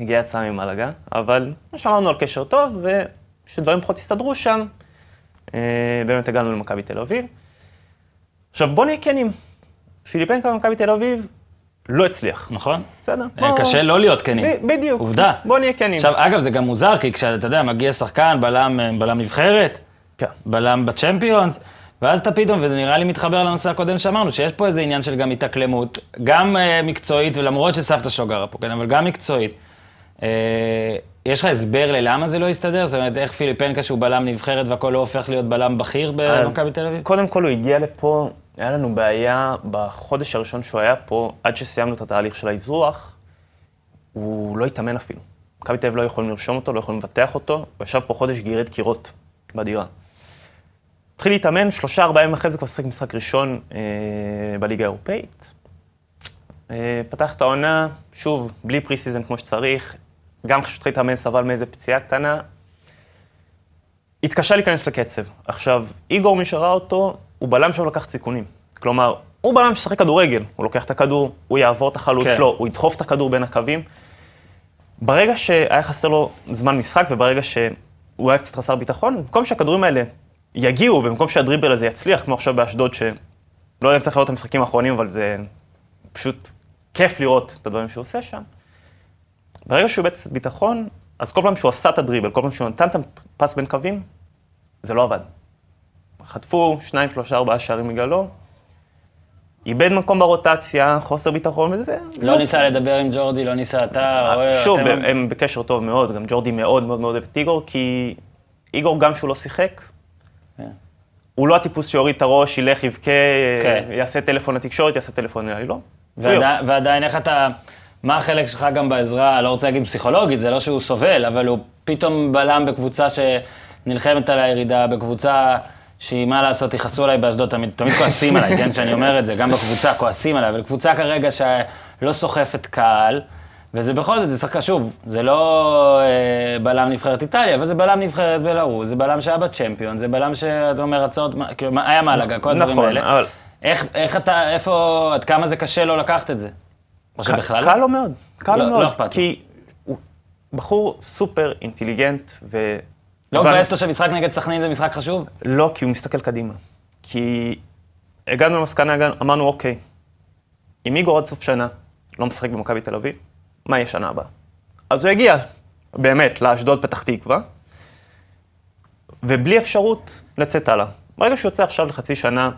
מגיעה הצעה ממלגה, אבל כמו שאמרנו על קשר טוב, ושדברים פחות הסתדרו שם, באמת הגענו למכבי תל אביב. עכשיו בוא נהיה כנים, פיליפנקה במכבי תל אביב לא הצליח. נכון? בסדר? אה, בוא- קשה לא להיות כנים. בדיוק. עובדה. בוא נהיה כנים. עכשיו, אגב, זה גם מוזר, כי כשאתה יודע, מגיע שחקן, בלם, אה, בלם נבחרת, כן. בלם בצ'מפיונס, ואז אתה פתאום, וזה נראה לי מתחבר לנושא הקודם שאמרנו, שיש פה איזה עניין של גם התאקלמות, גם uh, מקצועית, ולמרות שסבתא שלו גרה פה, כן, אבל גם מקצועית. Uh, יש לך הסבר ללמה זה לא הסתדר? זאת אומרת, איך פיליפנקה שהוא בלם נבחרת והכל לא הופך להיות בלם בכיר במכבי תל אביב? קודם כל הוא הגיע לפה, היה לנו בעיה בחודש הראשון שהוא היה פה, עד שסיימנו את התהליך של האזרוח, הוא לא התאמן אפילו. מכבי תל אביב לא יכולים לרשום אותו, לא יכולים לבטח אותו, הוא ישב פה חודש גירד קירות בדירה. התחיל להתאמן, שלושה, ארבעה ימים אחרי זה כבר שיחק משחק ראשון אה, בליגה האירופאית. אה, פתח את העונה, שוב, בלי pre-season כמו שצריך, גם התחיל להתאמן סבל מאיזה פציעה קטנה. התקשה להיכנס לקצב. עכשיו, איגור, מי שראה אותו, הוא בלם שלא לקח סיכונים. כלומר, הוא בלם ששחק כדורגל, הוא לוקח את הכדור, הוא יעבור את החלוץ כן. שלו, הוא ידחוף את הכדור בין הקווים. ברגע שהיה חסר לו זמן משחק, וברגע שהוא היה קצת חסר ביטחון, במקום שהכדורים האלה יגיעו, ובמקום שהדריבל הזה יצליח, כמו עכשיו באשדוד, שלא יודע אם צריך לראות את המשחקים האחרונים, אבל זה פשוט כיף לראות את הדברים שהוא עושה שם. ברגע שהוא איבד קצת ביטחון, אז כל פעם שהוא עשה את הדריבל, כל פעם שהוא נתן את הפס בין קווים, זה לא עבד. חטפו שניים, שלושה, ארבעה שערים בגללו, איבד מקום ברוטציה, חוסר ביטחון וזה. לא ניסה לדבר עם ג'ורדי, לא ניסה אתה, או שוב, אתם- הם, הם בקשר טוב מאוד, גם ג'ורדי מאוד מאוד מאוד אוהב את איגור, כי איגור, גם שהוא לא שיחק, כן. הוא לא הטיפוס שיוריד את הראש, ילך, יבכה, כן. יעשה טלפון לתקשורת, יעשה טלפון אליי, לא. ועדי- ועדיין, איך אתה, מה החלק שלך גם בעזרה, לא רוצה להגיד פסיכולוגית, זה לא שהוא סובל, אבל הוא פתאום בלם בקבוצה שנלחמת על הירידה, בקבוצה שהיא, מה לעשות, יכעסו עליי באשדוד, תמיד, תמיד כועסים עליי, כן, שאני אומר את זה, גם בקבוצה כועסים עליי, אבל קבוצה כרגע שלא סוחפת קהל, וזה בכל זאת, זה שחקן, שוב, זה לא אה, בלם נבחרת איטליה, אבל זה בלם נבחרת בלרוס, זה בלם שהיה בצ'מפיון, זה בלם שאתה אומר, הצעות, כאילו, היה מלאגה, כל הדברים נכון, האלה. אבל- איך, איך אתה, איפה, עד כמה זה קשה לו לקחת את זה? או שבכלל? קל לו מאוד, קל לא- לו מאוד. לא אכפת לו. כי הוא בחור סופר אינטליגנט, ו... לא מבאס אותו שמשחק נגד סכנין זה משחק חשוב? לא, כי הוא מסתכל קדימה. כי הגענו למסקנה, אמרנו, אוקיי, אם איגור עד סוף שנה לא משחק במכבי תל אביב, מה יהיה שנה הבאה? אז הוא יגיע, באמת, לאשדוד פתח תקווה, ובלי אפשרות לצאת הלאה. ברגע שהוא יוצא עכשיו לחצי שנה,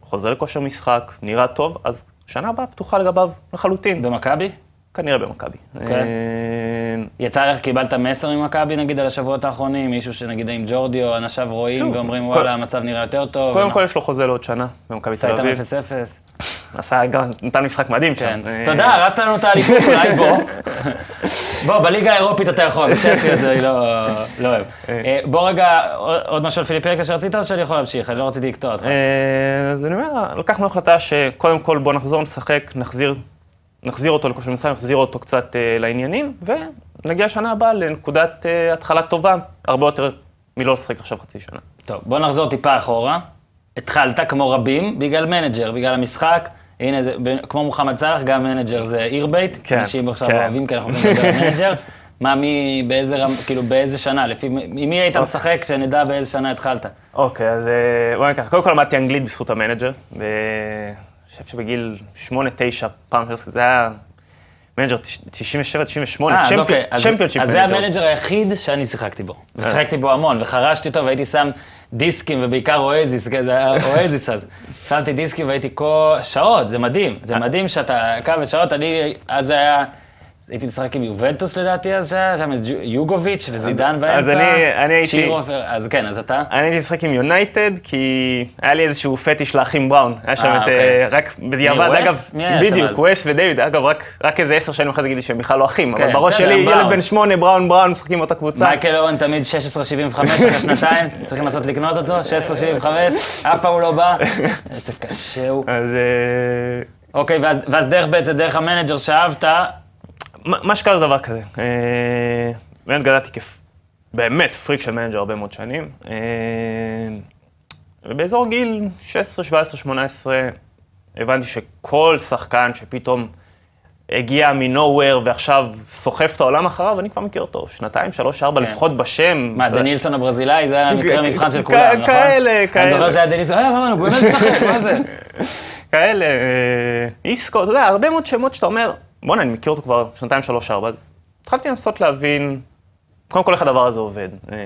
חוזר לכושר משחק, נראה טוב, אז שנה הבאה פתוחה לגביו לחלוטין, במכבי? כנראה במכבי. אוקיי. אה, יצא לך, קיבלת מסר ממכבי נגיד על השבועות האחרונים? מישהו שנגיד עם ג'ורדי או אנשיו רואים שוב, ואומרים כל- וואלה, המצב נראה יותר טוב? קודם ומה- כל יש לו חוזה לעוד שנה במכבי עשה תל איתם אביב. 0-0. עשה גם, נתן משחק מדהים כן. שם. אה, תודה, הרסת לנו את האליפות, [LAUGHS] אולי בוא. בוא, בליגה האירופית אתה יכול, צ'לסי הזה אני לא לא אוהב. אה, בוא רגע, עוד- משהו על פיליפקה שרצית או שאני יכול להמשיך? אני לא רציתי לקטוע אותך. אה, אז אני אומר, לקחנו החלטה שקודם כל בוא נחזור לשחק, נחזיר, נחזיר אותו לכושר משחק, נחזיר אותו קצת אה, לעניינים, ונגיע שנה הבאה לנקודת אה, התחלה טובה, הרבה יותר מלא לשחק עכשיו חצי שנה. טוב, בוא נחזור טיפה אחורה. התחלת כמו רבים בגלל מנג'ר, בגלל המשחק. הנה, זה, כמו מוחמד סאלח, גם מנג'ר זה עיר בית. כן, אנשים עכשיו כן. אוהבים, כי אנחנו לדבר על מנג'ר. [LAUGHS] מה, מי, באיזה, רמ- כאילו, באיזה שנה? לפי, עם מי היית משחק, שנדע באיזה שנה התחלת? אוקיי, אז אה, בוא ניקח, קודם כל למדתי אנגלית בזכות המנג'ר, אני חושב שבגיל 8-9 פעם זה היה מנג'ר 97-98, אה, אז אוקיי, אז, Championship אז זה המנג'ר היחיד שאני שיחקתי בו. אה. ושיחקתי בו המון, וחרשתי אותו, והייתי שם דיסקים, ובעיקר אואזיס, כן, זה היה אואזיס אז. שמתי דיסקים והייתי כל... שעות, זה מדהים. זה מדהים שאתה כמה שעות, אני, אז היה... הייתי משחק עם יובנטוס לדעתי אז שהיה, שם את ג'ו- יוגוביץ' וזידן באמצע. אני- אני הייתי- צ'ירו, אז כן, אז אתה? אני הייתי משחק עם יונייטד, כי היה לי איזשהו פטיש לאחים בראון. היה שם אה, את, אוקיי. אה, רק בדיעבד, אגב, בדיוק, אז? וס ודייוויד, אגב, רק- רק איזה עשר שנים אחרי זה גיליתי שהם בכלל לא אחים, אבל כן, בראש בסדר, שלי. ילד בן שמונה, בראון בראון, משחקים באותה קבוצה. מייקל אורן תמיד 16.75 אחרי שנתיים, [LAUGHS] צריכים לנסות לקנות אותו, 16.75, אף פעם הוא לא בא. איזה קשה הוא. אז אה, אוקיי, ואז, ואז דרך בעצם, דרך המנג'ר שאהבת, מה שקרה זה דבר כזה. אה, באמת גדלתי כיף, באמת פריק של מנג'ר הרבה מאוד שנים. אה, ובאזור גיל 16, 17, 18, הבנתי שכל שחקן שפתאום הגיע מ-nowhere ועכשיו סוחף את העולם אחריו, אני כבר מכיר אותו, שנתיים, שלוש, ארבע, כן. לפחות בשם. מה, דנילסון הברזילאי, זה היה מקרה מבחן של [LAUGHS] כולם, נכון? כאלה, אני כאלה. זוכר שהיה דנילסון, אה, מה, הוא באמת משחק, מה זה? [LAUGHS] כאלה, אה, איסקו, אתה יודע, הרבה מאוד שמות שאתה אומר, בואנה, אני מכיר אותו כבר שנתיים, שלוש, ארבע, אז התחלתי לנסות להבין קודם כל איך הדבר הזה עובד. אה,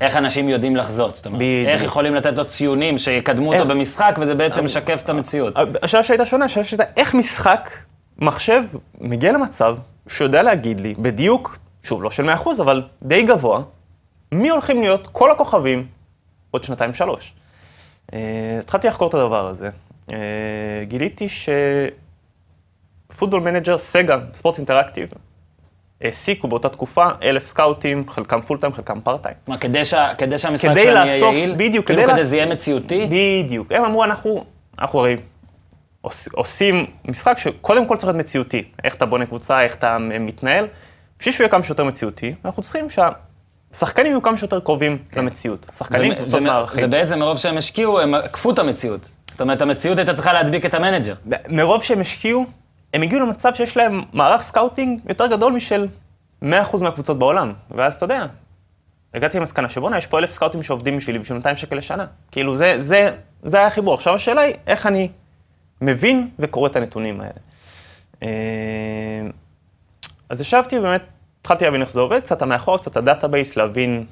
איך אנשים יודעים לחזות? זאת אומרת, בדיוק. איך יכולים לתת לו ציונים שיקדמו אותו במשחק, וזה בעצם משקף את המציאות. השאלה שהייתה שונה, השאלה שהייתה איך משחק, מחשב, מגיע למצב שיודע להגיד לי בדיוק, שוב, לא של 100%, אבל די גבוה, מי הולכים להיות כל הכוכבים עוד שנתיים-שלוש. אה, התחלתי לחקור את הדבר הזה. אה, גיליתי ש Football Manager, Sega, Sports Interactive, העסיקו באותה תקופה אלף סקאוטים, חלקם full time, חלקם part time. מה, כדי שה- כדי שהמשחק כדי שלהם יהיה לאסוף- יעיל? בדיוק, כאילו כדי כדי לאס- זה יהיה מציאותי? בדיוק. הם אמרו, אנחנו, אנחנו הרי עוש, עושים משחק שקודם כל צריך להיות מציאותי. איך אתה בונה קבוצה, איך אתה מתנהל. בשביל שהוא יהיה כמה שיותר מציאותי, אנחנו צריכים שהשחקנים יהיו כמה שיותר קרובים למציאות. שחקנים, ו- קבוצות מערכים. ובעצם מרוב שהם השקיעו, הם עקפו את המציאות. זאת אומרת, המציאות הייתה צריכה להדביק את המנג'ר. מרוב שהם השקיעו, הם הגיעו למצב שיש להם מערך scouting יותר גדול משל 100% מהקבוצות בעולם. ואז אתה יודע, הגעתי למסקנה שבואנה, יש פה אלף סקאוטים שעובדים בשבילי בשביל 200 שקל לשנה. כאילו, זה, זה, זה היה החיבור. עכשיו השאלה היא, איך אני מבין וקורא את הנתונים האלה. אה, אז ישבתי ובאמת, התחלתי להבין איך זה עובד, קצת המאחור, קצת ה database, להבין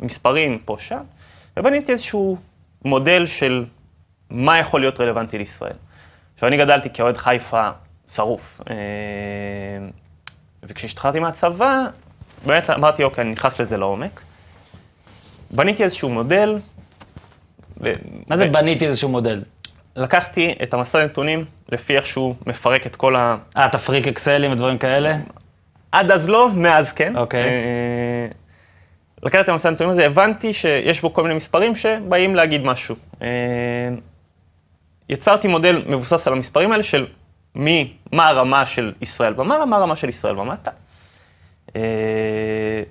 מספרים פה, שם, ובניתי איזשהו מודל של מה יכול להיות רלוונטי לישראל. עכשיו, אני גדלתי כאוהד חיפה שרוף, אה, וכשהשתחררתי מהצבא, באמת אמרתי, אוקיי, אני נכנס לזה לעומק. בניתי איזשהו מודל. ו- מה זה ו- בניתי איזשהו מודל? לקחתי את המסד נתונים לפי איך שהוא מפרק את כל ה... אה, תפריק אקסלים ודברים כאלה? עד אז לא, מאז כן. אוקיי. אה, לקחתי את המסד הנתונים הזה, הבנתי שיש בו כל מיני מספרים שבאים להגיד משהו. אה, יצרתי מודל מבוסס על המספרים האלה של מי, מה הרמה של ישראל ומעלה, מה הרמה של ישראל ומטה. אה,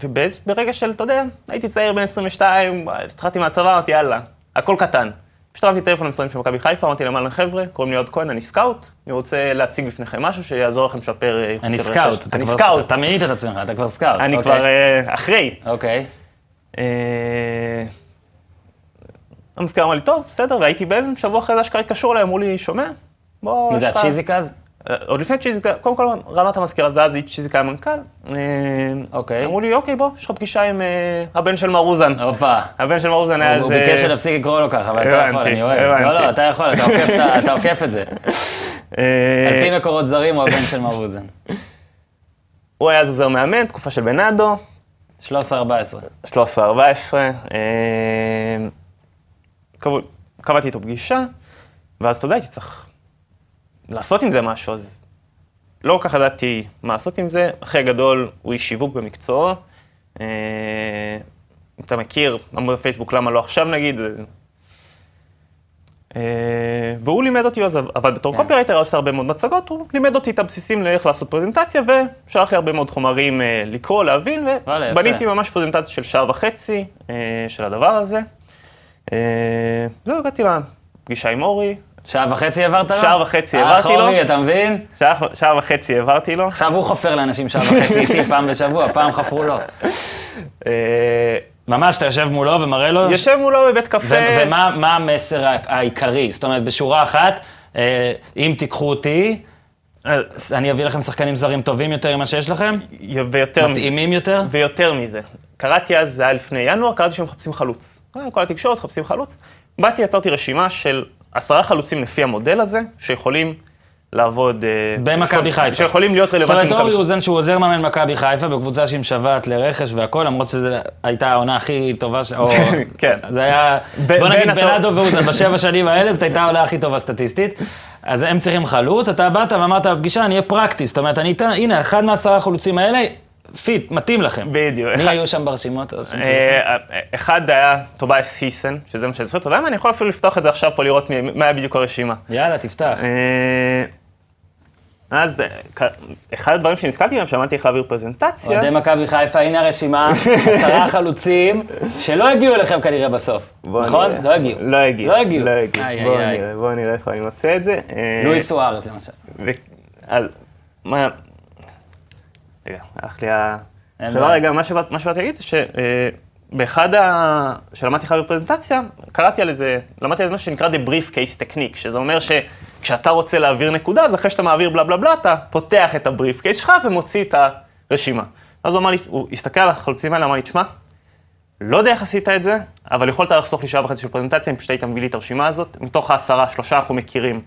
וברגע של, אתה יודע, הייתי צעיר בן 22, התחלתי מהצבא, אמרתי, יאללה, הכל קטן. פשוט הרמתי טלפון למשרדים של מכבי חיפה, אמרתי להם, אהלן חבר'ה, קוראים לי אוהד כהן, אני סקאוט, אני רוצה להציג בפניכם משהו שיעזור לכם לשפר אה, איכות אני סקאוט. רכש." אתה אני סקאוט, אתה מינית את עצמך, אתה כבר סקאוט. אני אוקיי. כבר אה, אחרי. אוקיי. המזכיר אמר לי, טוב, בסדר, והייתי בהלם, שבוע אחרי זה אשכרה התקשרו אליי, אמרו לי, שומע? מי זה יש לך-" הצ'יזיק? אה, עוד לפני צ'יזיק, קודם כל רמת המזכירה, ואז צ'יזיק היה מנכ"ל. אה, אוקיי. אמרו לי, אוקיי, בוא, יש לך פגישה עם אה, הבן של מר אוזן. הופה. הבן של מר אוזן היה הוא איזה... ביקש שנפסיק לקרוא לו ככה, אבל אתה יכול, אני אוהב. לא, לא, אתה יכול, אתה עוקף את זה. על פי מקורות זרים הוא הבן של מר אוזן. הוא היה אז עוזר מאמן, תקופה של בנאדו, 13-14. 13-14. אה, קבעו- קבעתי איתו פגישה, ואז אתה יודע, הייתי צריך לעשות עם זה משהו, אז לא כל כך ידעתי מה לעשות עם זה. אחי הגדול הוא איש שיווק במקצועו. אה, אתה מכיר, עמוד הפייסבוק, למה לא עכשיו נגיד, אה, והוא לימד אותי, אז עבד בתור כן. קופירייטר, עושה הרבה מאוד מצגות, הוא לימד אותי את הבסיסים לאיך לעשות פרזנטציה, ושלח לי הרבה מאוד חומרים אה, לקרוא, להבין. ובניתי ממש פרזנטציה של שעה וחצי אה, של הדבר הזה. אה, זהו, הגעתי לפגישה עם אורי, שעה וחצי העברת לו? שעה וחצי אה, העברתי לו. חורי, אתה מבין? שעה, שעה וחצי העברתי לו. עכשיו הוא חופר לאנשים שעה וחצי איתי פעם בשבוע, פעם חפרו לו. [LAUGHS] אה, ממש, אתה יושב מולו ומראה לו? יושב מולו בבית קפה. ומה מה המסר העיקרי? זאת אומרת, בשורה אחת, אה, אם תיקחו אותי, אה, אני אביא לכם שחקנים זרים טובים יותר ממה שיש לכם? ויותר, מזה- מתאימים יותר? ויותר מזה. קראתי אז, זה היה לפני ינואר, קראתי שהם מחפשים חלוץ. אה, כל התקשורת מחפשים חלוץ. באתי, יצרתי רשימה של עשרה חלוצים לפי המודל הזה, שיכולים לעבוד... אה, במכבי חיפה. שיכולים להיות זאת רלוונטיים. אומרת, אורי אוזן שהוא עוזר מאמן מכבי חיפה בקבוצה שהיא משוועת לרכש והכל, למרות שזו הייתה העונה הכי טובה שלה, או... כן. זה היה, בוא נגיד בנאדו ואוזן, בשבע שנים האלה זאת הייתה העונה הכי טובה סטטיסטית. אז הם צריכים חלוץ, אתה באת ואמרת בפגישה, אני אהיה פרקטי, זאת אומרת, אני אתן, הנה, אחד מעשרה החלוצים האלה, fit, מתאים לכם. בדיוק. מי היו שם ברשימות? תזכור. אה, אחד היה טוביאס היסן, שזה מה שאני זוכר, אתה יודע מה, אני יכול אפילו לפתוח את זה עכשיו פה, לראות מי- מה היה בדיוק הרשימה. יאללה, תפתח. אה, אז אה, אחד הדברים שנתקלתי בהם, שאמרתי איך להעביר פרזנטציה, אוהדי מכבי חיפה, הנה הרשימה, עשרה [LAUGHS] חלוצים, שלא הגיעו אליכם כנראה בסוף, נכון? לא הגיעו. לא הגיעו. לא הגיעו. לא הגיעו. איי, בוא איי, איי. נראה, איפה אני מוצא את זה. אה, לואי סוארז למשל. מה... רגע, הלך לי ה... עכשיו. רגע, מה שבאת- מה שבאתי להגיד זה שבאחד ה... שלמדתי לך בפרזנטציה, קראתי על איזה, למדתי על איזה משהו שנקרא The Brief Case Technique, שזה אומר שכשאתה רוצה להעביר נקודה, אז אחרי שאתה מעביר בלה בלה בלה, אתה פותח את הבריף קייס שלך ומוציא את הרשימה. אז הוא אמר לי, הוא הסתכל על החלוצים האלה, אמר לי, תשמע, לא יודע איך עשית את זה, אבל יכולת לחסוך לי שעה וחצי של פרזנטציה, אם פשוט היית מביא לי את הרשימה הזאת. מתוך העשרה, שלושה אנחנו מכירים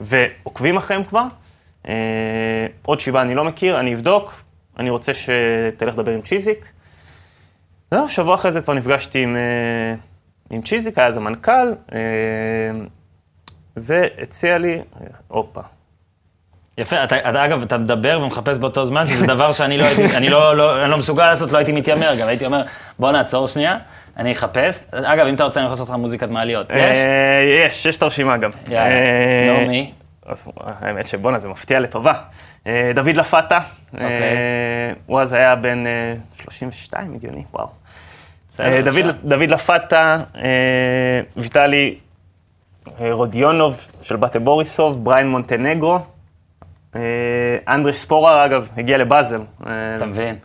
ועוקבים אחריהם כבר. אה, עוד שבעה אני לא מכיר, אני אבדוק, אני רוצה שתלך לדבר עם צ'יזיק. זהו, שבוע אחרי זה כבר נפגשתי עם, אה, עם צ'יזיק, היה איזה מנכ"ל, אה, והציע לי, הופה, יפה, אתה, אתה, אגב, אתה מדבר ומחפש באותו זמן, שזה דבר שאני לא הייתי, אני לא, לא, אני לא מסוגל לעשות, לא הייתי מתיימר גם, הייתי אומר, בוא נעצור שנייה, אני אחפש. אגב, אם אתה רוצה, אני יכול לעשות לך מוזיקת מעליות. יש? אה, יש, יש את הרשימה גם. יאללה, נו, מי? אז האמת שבואנה, זה מפתיע לטובה. אה, דוד לפתה, אוקיי. הוא אז היה בן אה, 32, הגיוני, וואו. אה, דוד. דוד לפתה, אה, ויטלי אה, רודיונוב של באטה בוריסוב, בריין מונטנגרו, אה, אנדרי שפורר, אגב, הגיע לבאזל. אה, אתה מבין?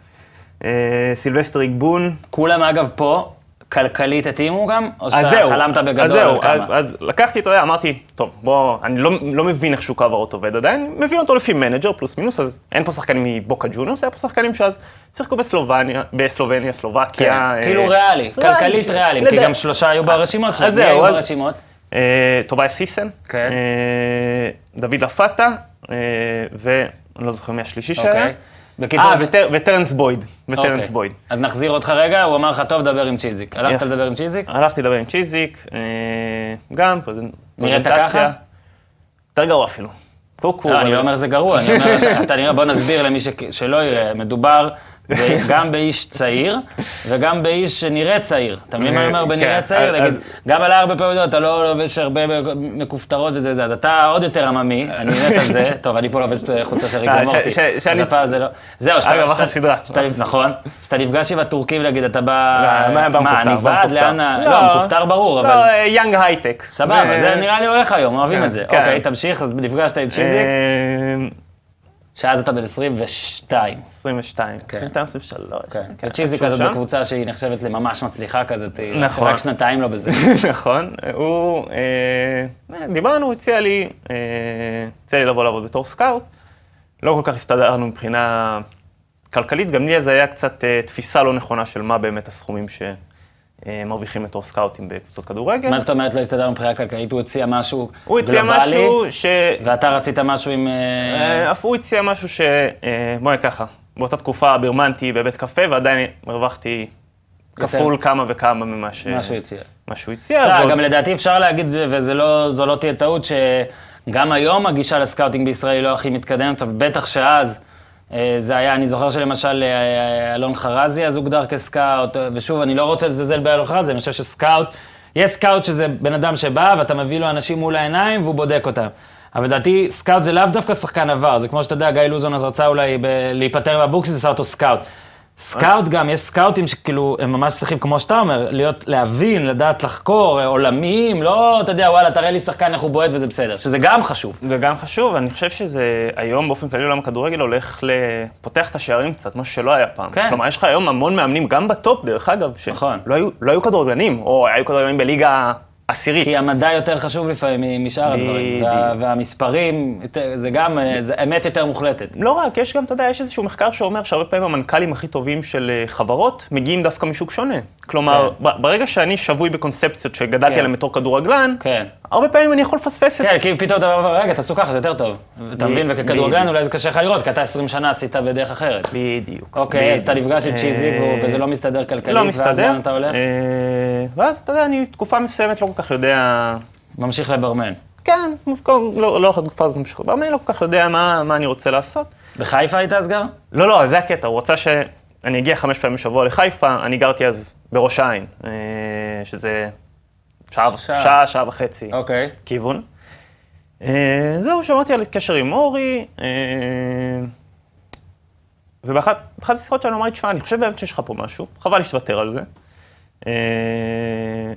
אה, סילבסטר איגבון. כולם, אגב, פה, כלכלית התאימו גם? או שאתה זהו, חלמת בגדול אז זהו, כמה? אז, אז לקחתי, אתה יודע, אמרתי, טוב, בוא, אני לא, לא מבין איך שוק העברות עובד עדיין, מבין אותו לפי מנג'ר פלוס מינוס, אז אין פה שחקנים מבוקה ג'וניורס, היה פה שחקנים שאז שיחקו בסלובניה, בסלובניה, סלובקיה. כן, אה, כאילו ריאלי, כלכלית ש- ריאליים, כי גם שלושה היו ברשימות שלהם. אז זהו, היו אז- ברשימות? אה, טובייס היסן, כן. אה, דוד לפתה, אה, ואני לא זוכר מי השלישי שהיה. בקיצור, אה, וטר- וטרנס בויד, וטרנס אוקיי. בויד. אז נחזיר אותך רגע, הוא אמר לך, טוב, דבר עם צ'יזיק. הלכת. לדבר עם צ'יזיק? הלכתי לדבר עם צ'יזיק, אה, גם פרזנ- נראית פרזנטציה. ככה? יותר גרוע אפילו. קוקו. לא, אני לא אומר שזה גרוע, אני אומר, אתה- נראה, בוא נסביר למי ש- שלא יראה, מדובר גם באיש צעיר וגם באיש שנראה צעיר. אתה מבין מה אני אומר בנראה כן, צעיר? גם עלה הרבה פעמים, אתה לא לובש הרבה מכופתרות וזה זה, אז אתה עוד יותר עממי, אני מת על זה, טוב, אני פה לובש חולצה של ריקו אה, ש- מורטי, ש- אז הפעם זה לא, זהו, נכון, שאתה נפגש עם הטורקים, נגיד, אתה בא, לא, מה, אני ועד. לאן, ה- לא, מכופתר ברור, אבל... לא, יאנג הייטק. סבבה, זה נראה לי הולך היום, אוהבים כן, את זה. כן. אוקיי, תמשיך, אז נפגשת עם צ'יזיק, שאז אתה בן 22. 22, 22, 23. כן, וצ'יזיק איפשהו כזאת. בקבוצה שהיא נחשבת לממש מצליחה כזאת, היא נכון. רק שנתיים לא בזה. [LAUGHS] נכון, הוא, אה, דיברנו, הוא הציע לי, אה, הציע לי לבוא לעבוד בתור סקאוט. לא כל כך הסתדרנו מבחינה כלכלית, גם לי אז היה קצת אה, תפיסה לא נכונה של מה באמת הסכומים שמרוויחים בתור סקאוטים בקבוצות כדורגל. מה זאת אומרת לא הסתדר מבחינה כלכלית? הוא הציע משהו הוא הציע גלובלי, משהו ש... ואתה רצית משהו עם... אה, אה, אף הוא הציע משהו ש... אה, בואי ככה, באותה תקופה בירמנתי בבית קפה ועדיין הרווחתי כפול כמה וכמה ממה ש... מה שהוא הציע. מה שהוא הציע. בסדר, גם לדעתי אפשר להגיד, וזו לא, לא תהיה טעות, שגם היום הגישה לסקאוטינג בישראל היא לא הכי מתקדמת, אבל בטח שאז אה, זה היה, אני זוכר שלמשל אה, אלון חרזי אז הוגדר כסקאוט, אה, ושוב, אני לא רוצה לזלזל באלון חרזי, אני חושב שסקאוט, יש סקאוט שזה בן אדם שבא ואתה מביא לו אנשים מול העיניים והוא בודק אותם. אבל לדעתי, סקאוט זה לאו דווקא שחקן עבר, זה כמו שאתה יודע, גיא לוזון אז רצה אולי ב- להיפטר מאבוקסיס, עשה אותו סקאוט. סקאוט גם, יש סקאוטים שכאילו, הם ממש צריכים, כמו שאתה אומר, להיות, להבין, לדעת לחקור, אה, עולמיים, לא, אתה יודע, וואלה, תראה לי שחקן איך הוא בועט וזה בסדר, שזה גם חשוב. זה גם חשוב, אני חושב שזה היום באופן כללי עולם הכדורגל הולך ל... פותח את השערים קצת, משהו שלא היה פעם. כן. כלומר, יש לך היום המון מאמנים, גם בטופ, דרך אגב, שלא נכון. היו, לא היו כדורגלנים, או היו כדורגלנים בליגה עשירית. כי המדע יותר חשוב לפעמים משאר הדברים. וה, והמספרים, זה גם, אה, זה אמת יותר מוחלטת. לא רק, יש גם, אתה יודע, יש איזשהו מחקר שאומר שהרבה פעמים המנכ"לים הכי טובים של אה, חברות מגיעים דווקא משוק שונה. כלומר, כן. ברגע שאני שבוי בקונספציות שגדלתי כן. עליהן בתור כדורגלן, כן. הרבה פעמים אני יכול לפספס את כן, כי פתאום אתה אומר, רגע, תעשו ככה, זה יותר טוב. אתה מבין, וככדורגלן. אולי זה קשה לך לראות, כי אתה 20 שנה עשית בדרך אחרת. בדיוק. אוקיי, אז אתה. נפגש עם צ'יזיק, והוא- אה, וזה לא מסתדר כלכלית, לא מסתדר. אתה הולך? אה, ואז, אתה יודע, אני תקופה מסוימת לא כל כך יודע... ממשיך לברמן. כן, לא לא אחת תקופה הזאת. אבל אני לא כל כך יודע מה מה אני רוצה לעשות. בחיפה היית אז גר? לא, לא, זה הקטע, הוא רצה שאני אגיע חמש פעמים בשבוע לחיפה, אני גרתי אז בראש העין, אה, שזה שעה, שעה. שעה, שעה וחצי אוקיי. כיוון. אה, זהו, שמעתי על קשר עם אורי, אה, ובאחת באחת השיחות שלנו אמר לי, תשמע, אני חושב באמת שיש לך פה משהו, חבל לי שתוותר על זה. אה,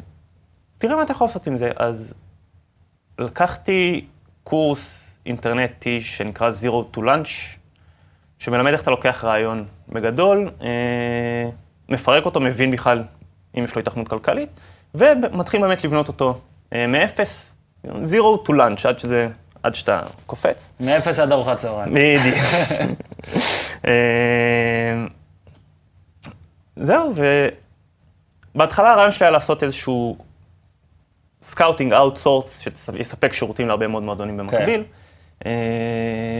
תראה מה אתה יכול לעשות עם זה. אז לקחתי קורס אינטרנטי שנקרא Zero to Lunch, שמלמד איך אתה לוקח רעיון בגדול, אה, מפרק אותו, מבין בכלל אם יש לו התכנות כלכלית, ומתחיל באמת לבנות אותו אה, מאפס, Zero to Lunch, עד שזה, עד שאתה קופץ. מאפס עד ארוחת צהריים. בדיוק. [LAUGHS] אה, זהו, ובהתחלה הרעיון שלי היה לעשות איזשהו scouting outsource, שיספק שירותים להרבה מאוד מועדונים במקביל. אה,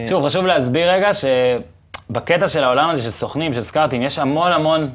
שוב, חשוב להסביר רגע שבקטע של העולם הזה של סוכנים, של סקאוטים, יש המון המון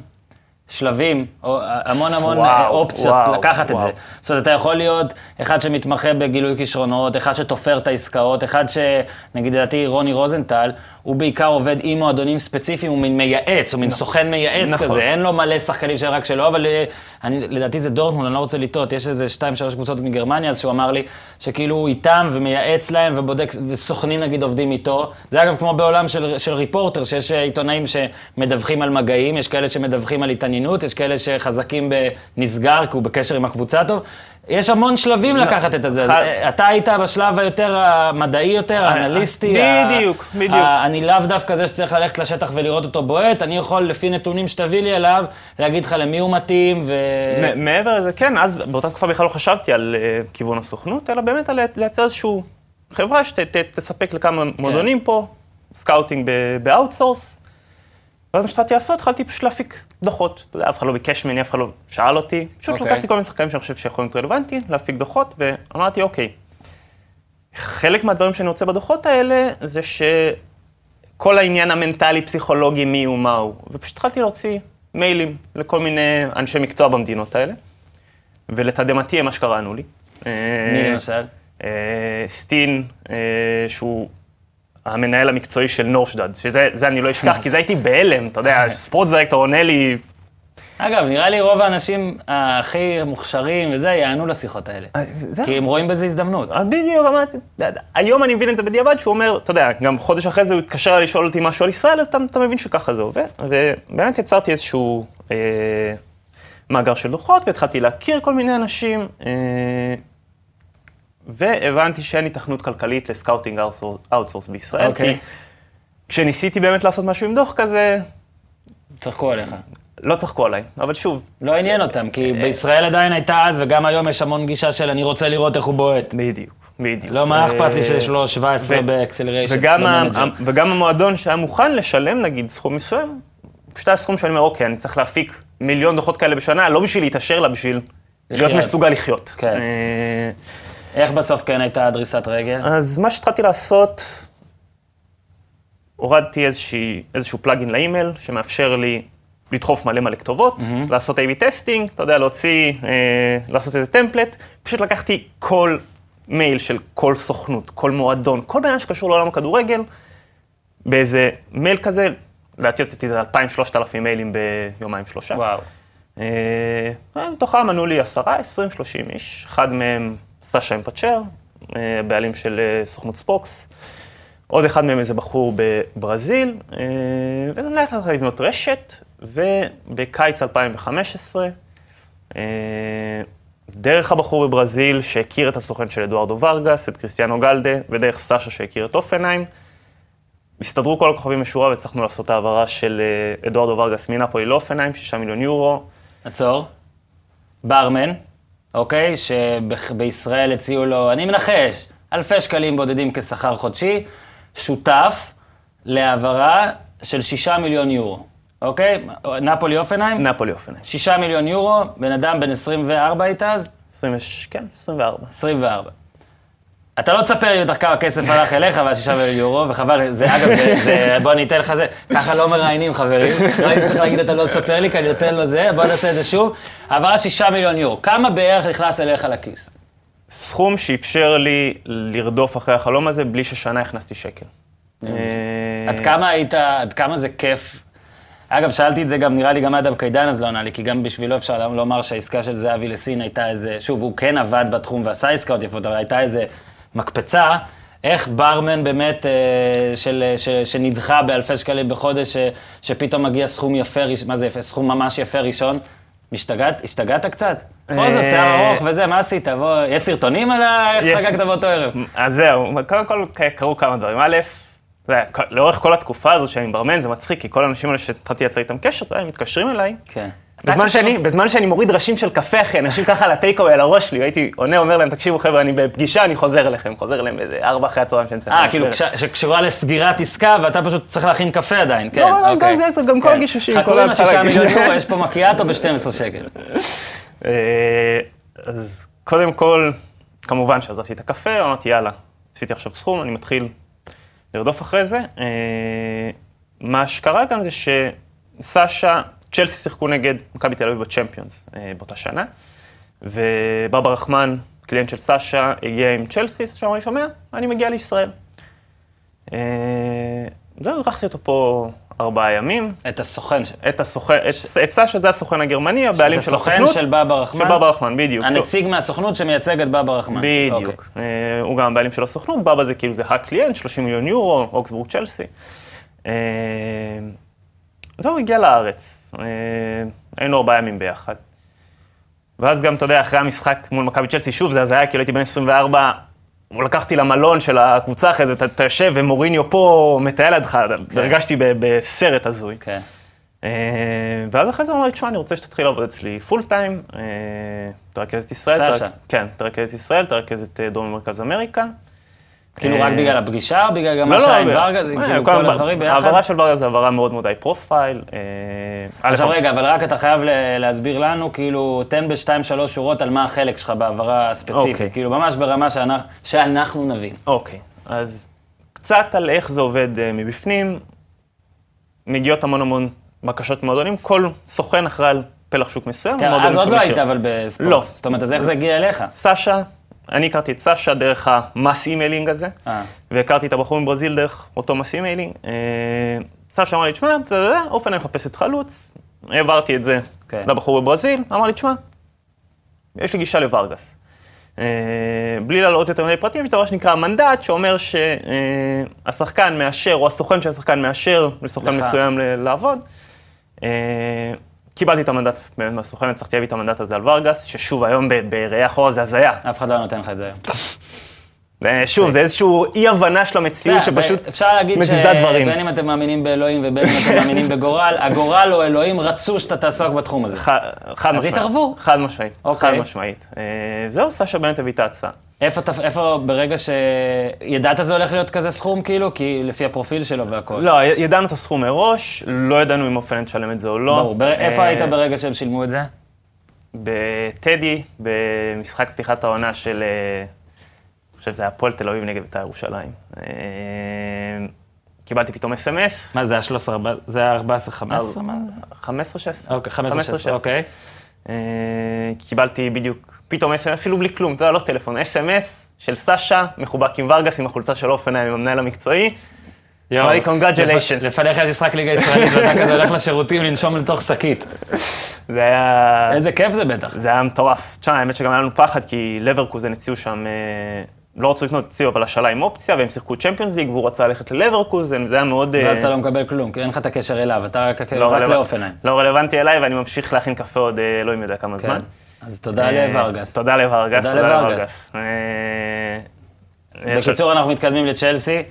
שלבים, או המון המון וואו, וואו, אופציות וואו, וואו, לקחת וואו. את זה. זאת אומרת, אתה יכול להיות אחד שמתמחה בגילוי כישרונות, אחד שתופר את העסקאות, אחד שנגיד לדעתי רוני רוזנטל, הוא בעיקר עובד עם מועדונים ספציפיים, הוא מין מייעץ, הוא מין סוכן מייעץ נכון. כזה, אין לו מלא שחקנים שרק שלו, אבל אה, אני, לדעתי זה דורטמונד, אני לא רוצה לטעות, יש איזה שתיים, שלוש קבוצות מגרמניה, אז שהוא אמר לי שכאילו הוא איתם ומייעץ להם ובודק, וסוכנים נגיד עובדים איתו. זה אגב כמו בעולם של, של ריפורטר, שיש אה, עיתונאים שמדווחים על מגעים, יש כאלה שמדווחים על התעניינות, יש כאלה שחזקים בנסגר, כי הוא בקשר עם הקבוצה טוב. יש המון שלבים לקחת את חד- אה, אתה היית בשלב היותר המדעי יותר, האנליסטי. ה- בדיוק, בדיוק. ה- אני לאו דווקא זה שצריך ללכת לשטח ולראות אותו בועט, אני יכול, לפי נתונים שתביא לי אליו, להגיד לך למי הוא מתאים, ו... מעבר לזה, כן, אז באותה תקופה בכלל לא חשבתי על אה, כיוון הסוכנות, אלא באמת על לייצר איזושהי חברה שתספק לכמה מועדונים פה, scouting ב outsource. ואז מה שהתחלתי לעשות, התחלתי פשוט להפיק דוחות. אתה יודע, אף אחד לא ביקש ממני, אף אחד לא שאל אותי. פשוט אוקיי. לקחתי כל מיני שחקנים שאני חושב שיכולים להיות רלוונטיים, להפיק דוחות, ואמרתי, אוקיי, חלק מהדברים שאני רוצה בדוחות האלה, זה שכל העניין המנטלי-פסיכולוגי, מי הוא, מה הוא. ופשוט התחלתי להוציא מיילים לכל מיני אנשי מקצוע במדינות האלה, ולתדהמתי הם מה שקרה ענו לי. מי אה, למשל? אה, סטין, אה, שהוא המנהל המקצועי של נורשדד, שזה זה אני לא אשכח, [LAUGHS] כי זה הייתי בהלם, אתה יודע, [LAUGHS] ספורט דירקטור עונה לי, אגב, נראה לי רוב האנשים הכי מוכשרים וזה, יענו לשיחות האלה. זהו. כי הם רואים בזה הזדמנות. אה, בדיוק, אמרתי, היום אני מבין את זה בדיעבד, שהוא אומר, אתה יודע, גם חודש אחרי זה הוא התקשר לשאול אותי משהו על ישראל, אז אתה, מבין שככה זה עובד. ובאמת יצרתי איזשהו אה, מאגר של דוחות, והתחלתי להכיר כל מיני אנשים, אה, והבנתי שאין היתכנות כלכלית ל scouting outsource בישראל. אוקיי. כי כשניסיתי באמת לעשות משהו עם דוח כזה, צחקו עליך. לא צחקו עליי, אבל שוב, לא עניין אותם, כי בישראל עדיין הייתה אז, וגם היום יש המון גישה של אני רוצה לראות איך הוא בועט. בדיוק, בדיוק. לא, מה אכפת לי אה, שיש לו 17 ו- ב acceleration? וגם, המועדון שהיה מוכן לשלם, נגיד, סכום מסוים, פשוט היה סכום שאני אומר, אוקיי, אני צריך להפיק מיליון דוחות כאלה בשנה, לא בשביל להתעשר, אלא בשביל להיות. מסוגל לחיות. כן. אה, איך בסוף כן הייתה דריסת רגל? אז מה שהתחלתי לעשות, הורדתי איזושהי, איזשהו plugin ל email, שמאפשר לי לדחוף מלא מלא כתובות, לעשות A-B testing, אתה יודע, להוציא, אה, לעשות איזה template. פשוט לקחתי כל מייל של כל סוכנות, כל מועדון, כל בעיה שקשור לעולם הכדורגל, באיזה מייל כזה, לדעתי הוצאתי איזה 2,000-3,000 מיילים ביומיים שלושה. וואו. אה, מתוכם ענו לי 10, 20, 30 איש. אחד מהם סשה אמפצ'ר, אה, בעלים של אה, סוכנות ספוקס. עוד אחד מהם איזה בחור בברזיל, אה, ולאט לאט לבנות רשת, ובקיץ 2015, אה, דרך הבחור בברזיל שהכיר את הסוכן של אדוארדו ורגס, את קריסטיאנו גלדה, ודרך סשה שהכיר את אופנהיים, הסתדרו כל הכוכבים משורה והצלחנו לעשות העברה של אדוארדו ורגס מנפולי לאופנהיים, 6 מיליון יורו. עצור. ברמן, אוקיי? שבישראל הציעו לו, אני מנחש, אלפי שקלים בודדים כשכר חודשי, שותף להעברה של שישה מיליון יורו, אוקיי? נפולי אופנהיים, נפולי אופנהיים. שישה מיליון יורו, בן אדם בן 24 הייתה אז, 20, כן, 24. 24. אתה לא תספר לי בטח כמה כסף הלך אליך והשישה מיליון יורו, וחבל, זה, אגב, זה, זה, בוא אני אתן לך זה, ככה לא מראיינים חברים, לא הייתי צריך להגיד אתה לא תספר לי, כי אני נותן לו זה, בוא נעשה את זה שוב. העברה שישה מיליון יורו, כמה בערך נכנס אליך לכיס? סכום שאפשר לי לרדוף אחרי החלום הזה בלי ששנה הכנסתי שקל. אה, עד כמה היית, עד כמה זה כיף? אגב, שאלתי את זה גם, נראה לי גם אדם קידן אז לא ענה לי, כי גם בשבילו אפשר לומר שהעסקה של זהבי לסין הייתה איזה, שוב, הוא כן עבד בתחום ועשה עסקאות יפות, אבל הייתה איזה מקפצה. איך ברמן באמת, אה, של, ש, שנדחה באלפי שקלים בחודש, ש, שפתאום מגיע סכום יפה, מה זה יפה? סכום ממש יפה ראשון? משתגעת? השתגעת קצת? בכל זאת, שיער אה, ארוך וזה, מה עשית? בוא, יש סרטונים על איך. חגגת באותו ערב? אז זהו, קודם כל קרו כמה דברים. א', לאורך כל התקופה הזו שאני ברמן זה מצחיק, כי כל האנשים האלה שהתחלתי לייצר איתם קשר, הם מתקשרים אליי, כן. בזמן שאני, בזמן שאני מוריד ראשים של קפה, אחי, אנשים ככה על הטייקווי על הראש שלי, והייתי עונה, אומר להם, תקשיבו חבר'ה, אני בפגישה, אני חוזר אליכם, חוזר אליהם באיזה ארבע אחרי הצהריים מסיים. את אה, כאילו, שקשורה לסגירת עסקה, ואתה פשוט צריך להכין קפה עדיין, כן, לא, לא, אוקיי. גם זה, גם כל כן. הגישושים, חכו עם השישה. מיליון יורו, יש פה מקיאטו ב-12 שקל. [LAUGHS] אה, אז קודם כל, כמובן שעזבתי את הקפה, אמרתי, יאללה, עשיתי עכשיו סכום, אני מתחיל לרדוף אחרי זה. אה, מה שקרה גם זה שסאשה, צ'לסי שיחקו נגד מכבי תל אביב בצ'מפיונס אה, באותה שנה, וברבר רחמן, קליינט של סאשה, הגיע עם צ'לסי, אמר לי, שומע, אני מגיע לישראל. אה, זהו, אירחתי אותו פה ארבעה ימים. את הסוכן, את הסוכן, את, את סאשה זה הסוכן הגרמני, הבעלים של הסוכן הסוכנות. של בבא רחמן? של בבא רחמן, בדיוק. הנציג מהסוכנות שמייצג את בבא רחמן. אוקיי. בדיוק. אה, הוא גם הבעלים של הסוכנות, בבא זה כאילו זה הקליינט, 30 מיליון יורו, אוקסבורג צ'לסי. זהו, הגיע לארץ. אה, היינו ארבעה ימים ביחד. ואז גם, אתה יודע, אחרי המשחק מול מכבי צ'לסי, שוב, זה הזיה, כאילו הייתי בן 24, הוא לקח אותי למלון של הקבוצה אחרי זה, אתה- יושב ומוריניו פה מטייל לידך, הרגשתי ב- בסרט הזוי. כן. אה, ואז אחרי זה הוא אמר לי, תשמע, אני רוצה שתתחיל לעבוד אצלי פול טיים, אה, תרכז את ישראל. סשה. כן, תרכז את ישראל, תרכז את דרום אמריקה אמריקה. כאילו אה, רק בגלל הפגישה, או בגלל גם לא, מה שהיה עם ב- ורגה, אה, כאילו כל הדברים ביחד? העברה של ורגה זה העברה מאוד מאוד high profile. עכשיו רגע, אבל רק אתה חייב להסביר לנו, כאילו, תן בשתיים, שלוש שורות על מה החלק שלך בהעברה הספציפית. אוקיי. כאילו, ממש ברמה שאנחנו- נבין. אוקיי, אז קצת על איך זה עובד אה, מבפנים. מגיעות המון המון בקשות מועדונים, כל סוכן אחראי על פלח שוק מסוים. כן, אז עוד לא. היית אבל בספורט. לא. זאת אומרת, אז איך זה הגיע אליך? סשה, אני הכרתי את סשה דרך ה mass emailing הזה, אה. והכרתי את הבחור מברזיל דרך אותו mass emailing. אה, סשה אמר לי, תשמע, הופנהיים מחפשת חלוץ, העברתי את זה כן. לבחור בברזיל, אמר לי, תשמע, יש לי גישה לוורגס. אה, בלי לעלות יותר מדי פרטים, יש דבר שנקרא מנדט, שאומר שהשחקן מאשר, או הסוכן של השחקן מאשר לסוכן. מסוים לעבוד. קיבלתי את המנדט באמת מהסוכן, הצלחתי להביא את המנדט הזה על ורגס, ששוב, היום ב- בראייה אחורה זה הזיה. אף אחד לא נותן לך את זה היום. ושוב, זה איזושהי אי-הבנה של המציאות שפשוט אפשר להגיד מזיזה דברים. שבין אם אתם מאמינים באלוהים ובין אם אתם מאמינים בגורל, [LAUGHS] הגורל או אלוהים רצו שאתה תעסוק בתחום הזה. חד משמעית. התערבו. חד משמעית. אוקיי. חד משמעית. אה, זהו, סשה באמת הביא את ההצעה. איפה, אתה- איפה ברגע שידעת זה הולך להיות כזה סכום, כאילו? כי לפי הפרופיל שלו והכל. לא, ידענו את הסכום מראש, לא ידענו אם אופן לשלם את זה או לא. ברור. בר- איפה אה, היית ברגע שהם שילמו את זה? בטדי, במשחק פתיחת העונה של, אה, אני חושב שזה היה הפועל תל אביב נגד בית"ר ירושלים. אה, קיבלתי פתאום אס.אם.אס, מה זה היה 13, 14, זה היה 14, 15? מה זה? 15-16. אוקיי, 15, 16, אוקיי. קיבלתי בדיוק, פתאום אס.אם.אס, אפילו בלי כלום, אתה יודע, לא טלפון, אס.אם.אס של סשה, מחובק עם ורגס, עם החולצה של אופנהיים, עם המנהל המקצועי. אמר לי. לפניך יש משחק ליגה ישראלית, ואתה כזה הולך לשירותים לנשום לתוך שקית. זה היה... איזה כיף זה בטח. זה היה מטורף. תשמע, האמת שגם היה לנו פחד, כי לברקוזן הציעו שם, אה, לא רצו לקנות, הציעו אבל השאלה עם אופציה, והם שיחקו צ'מפיונס ליג, והוא רצה ללכת ללברקוזן, זה היה מאוד... אה, ואז אתה לא מקבל כלום, כי אין לך את הקשר אליו, אתה רק לא לאופניים. לא רלוונטי אליי, ואני ממשיך להכין קפה עוד אה, אלוהים יודע כמה זמן. אז תודה אה, לוורגס. תודה לוורגס. תודה לוורגס. אה, בקיצור, אנחנו מתקדמים לצ'לסי, אה,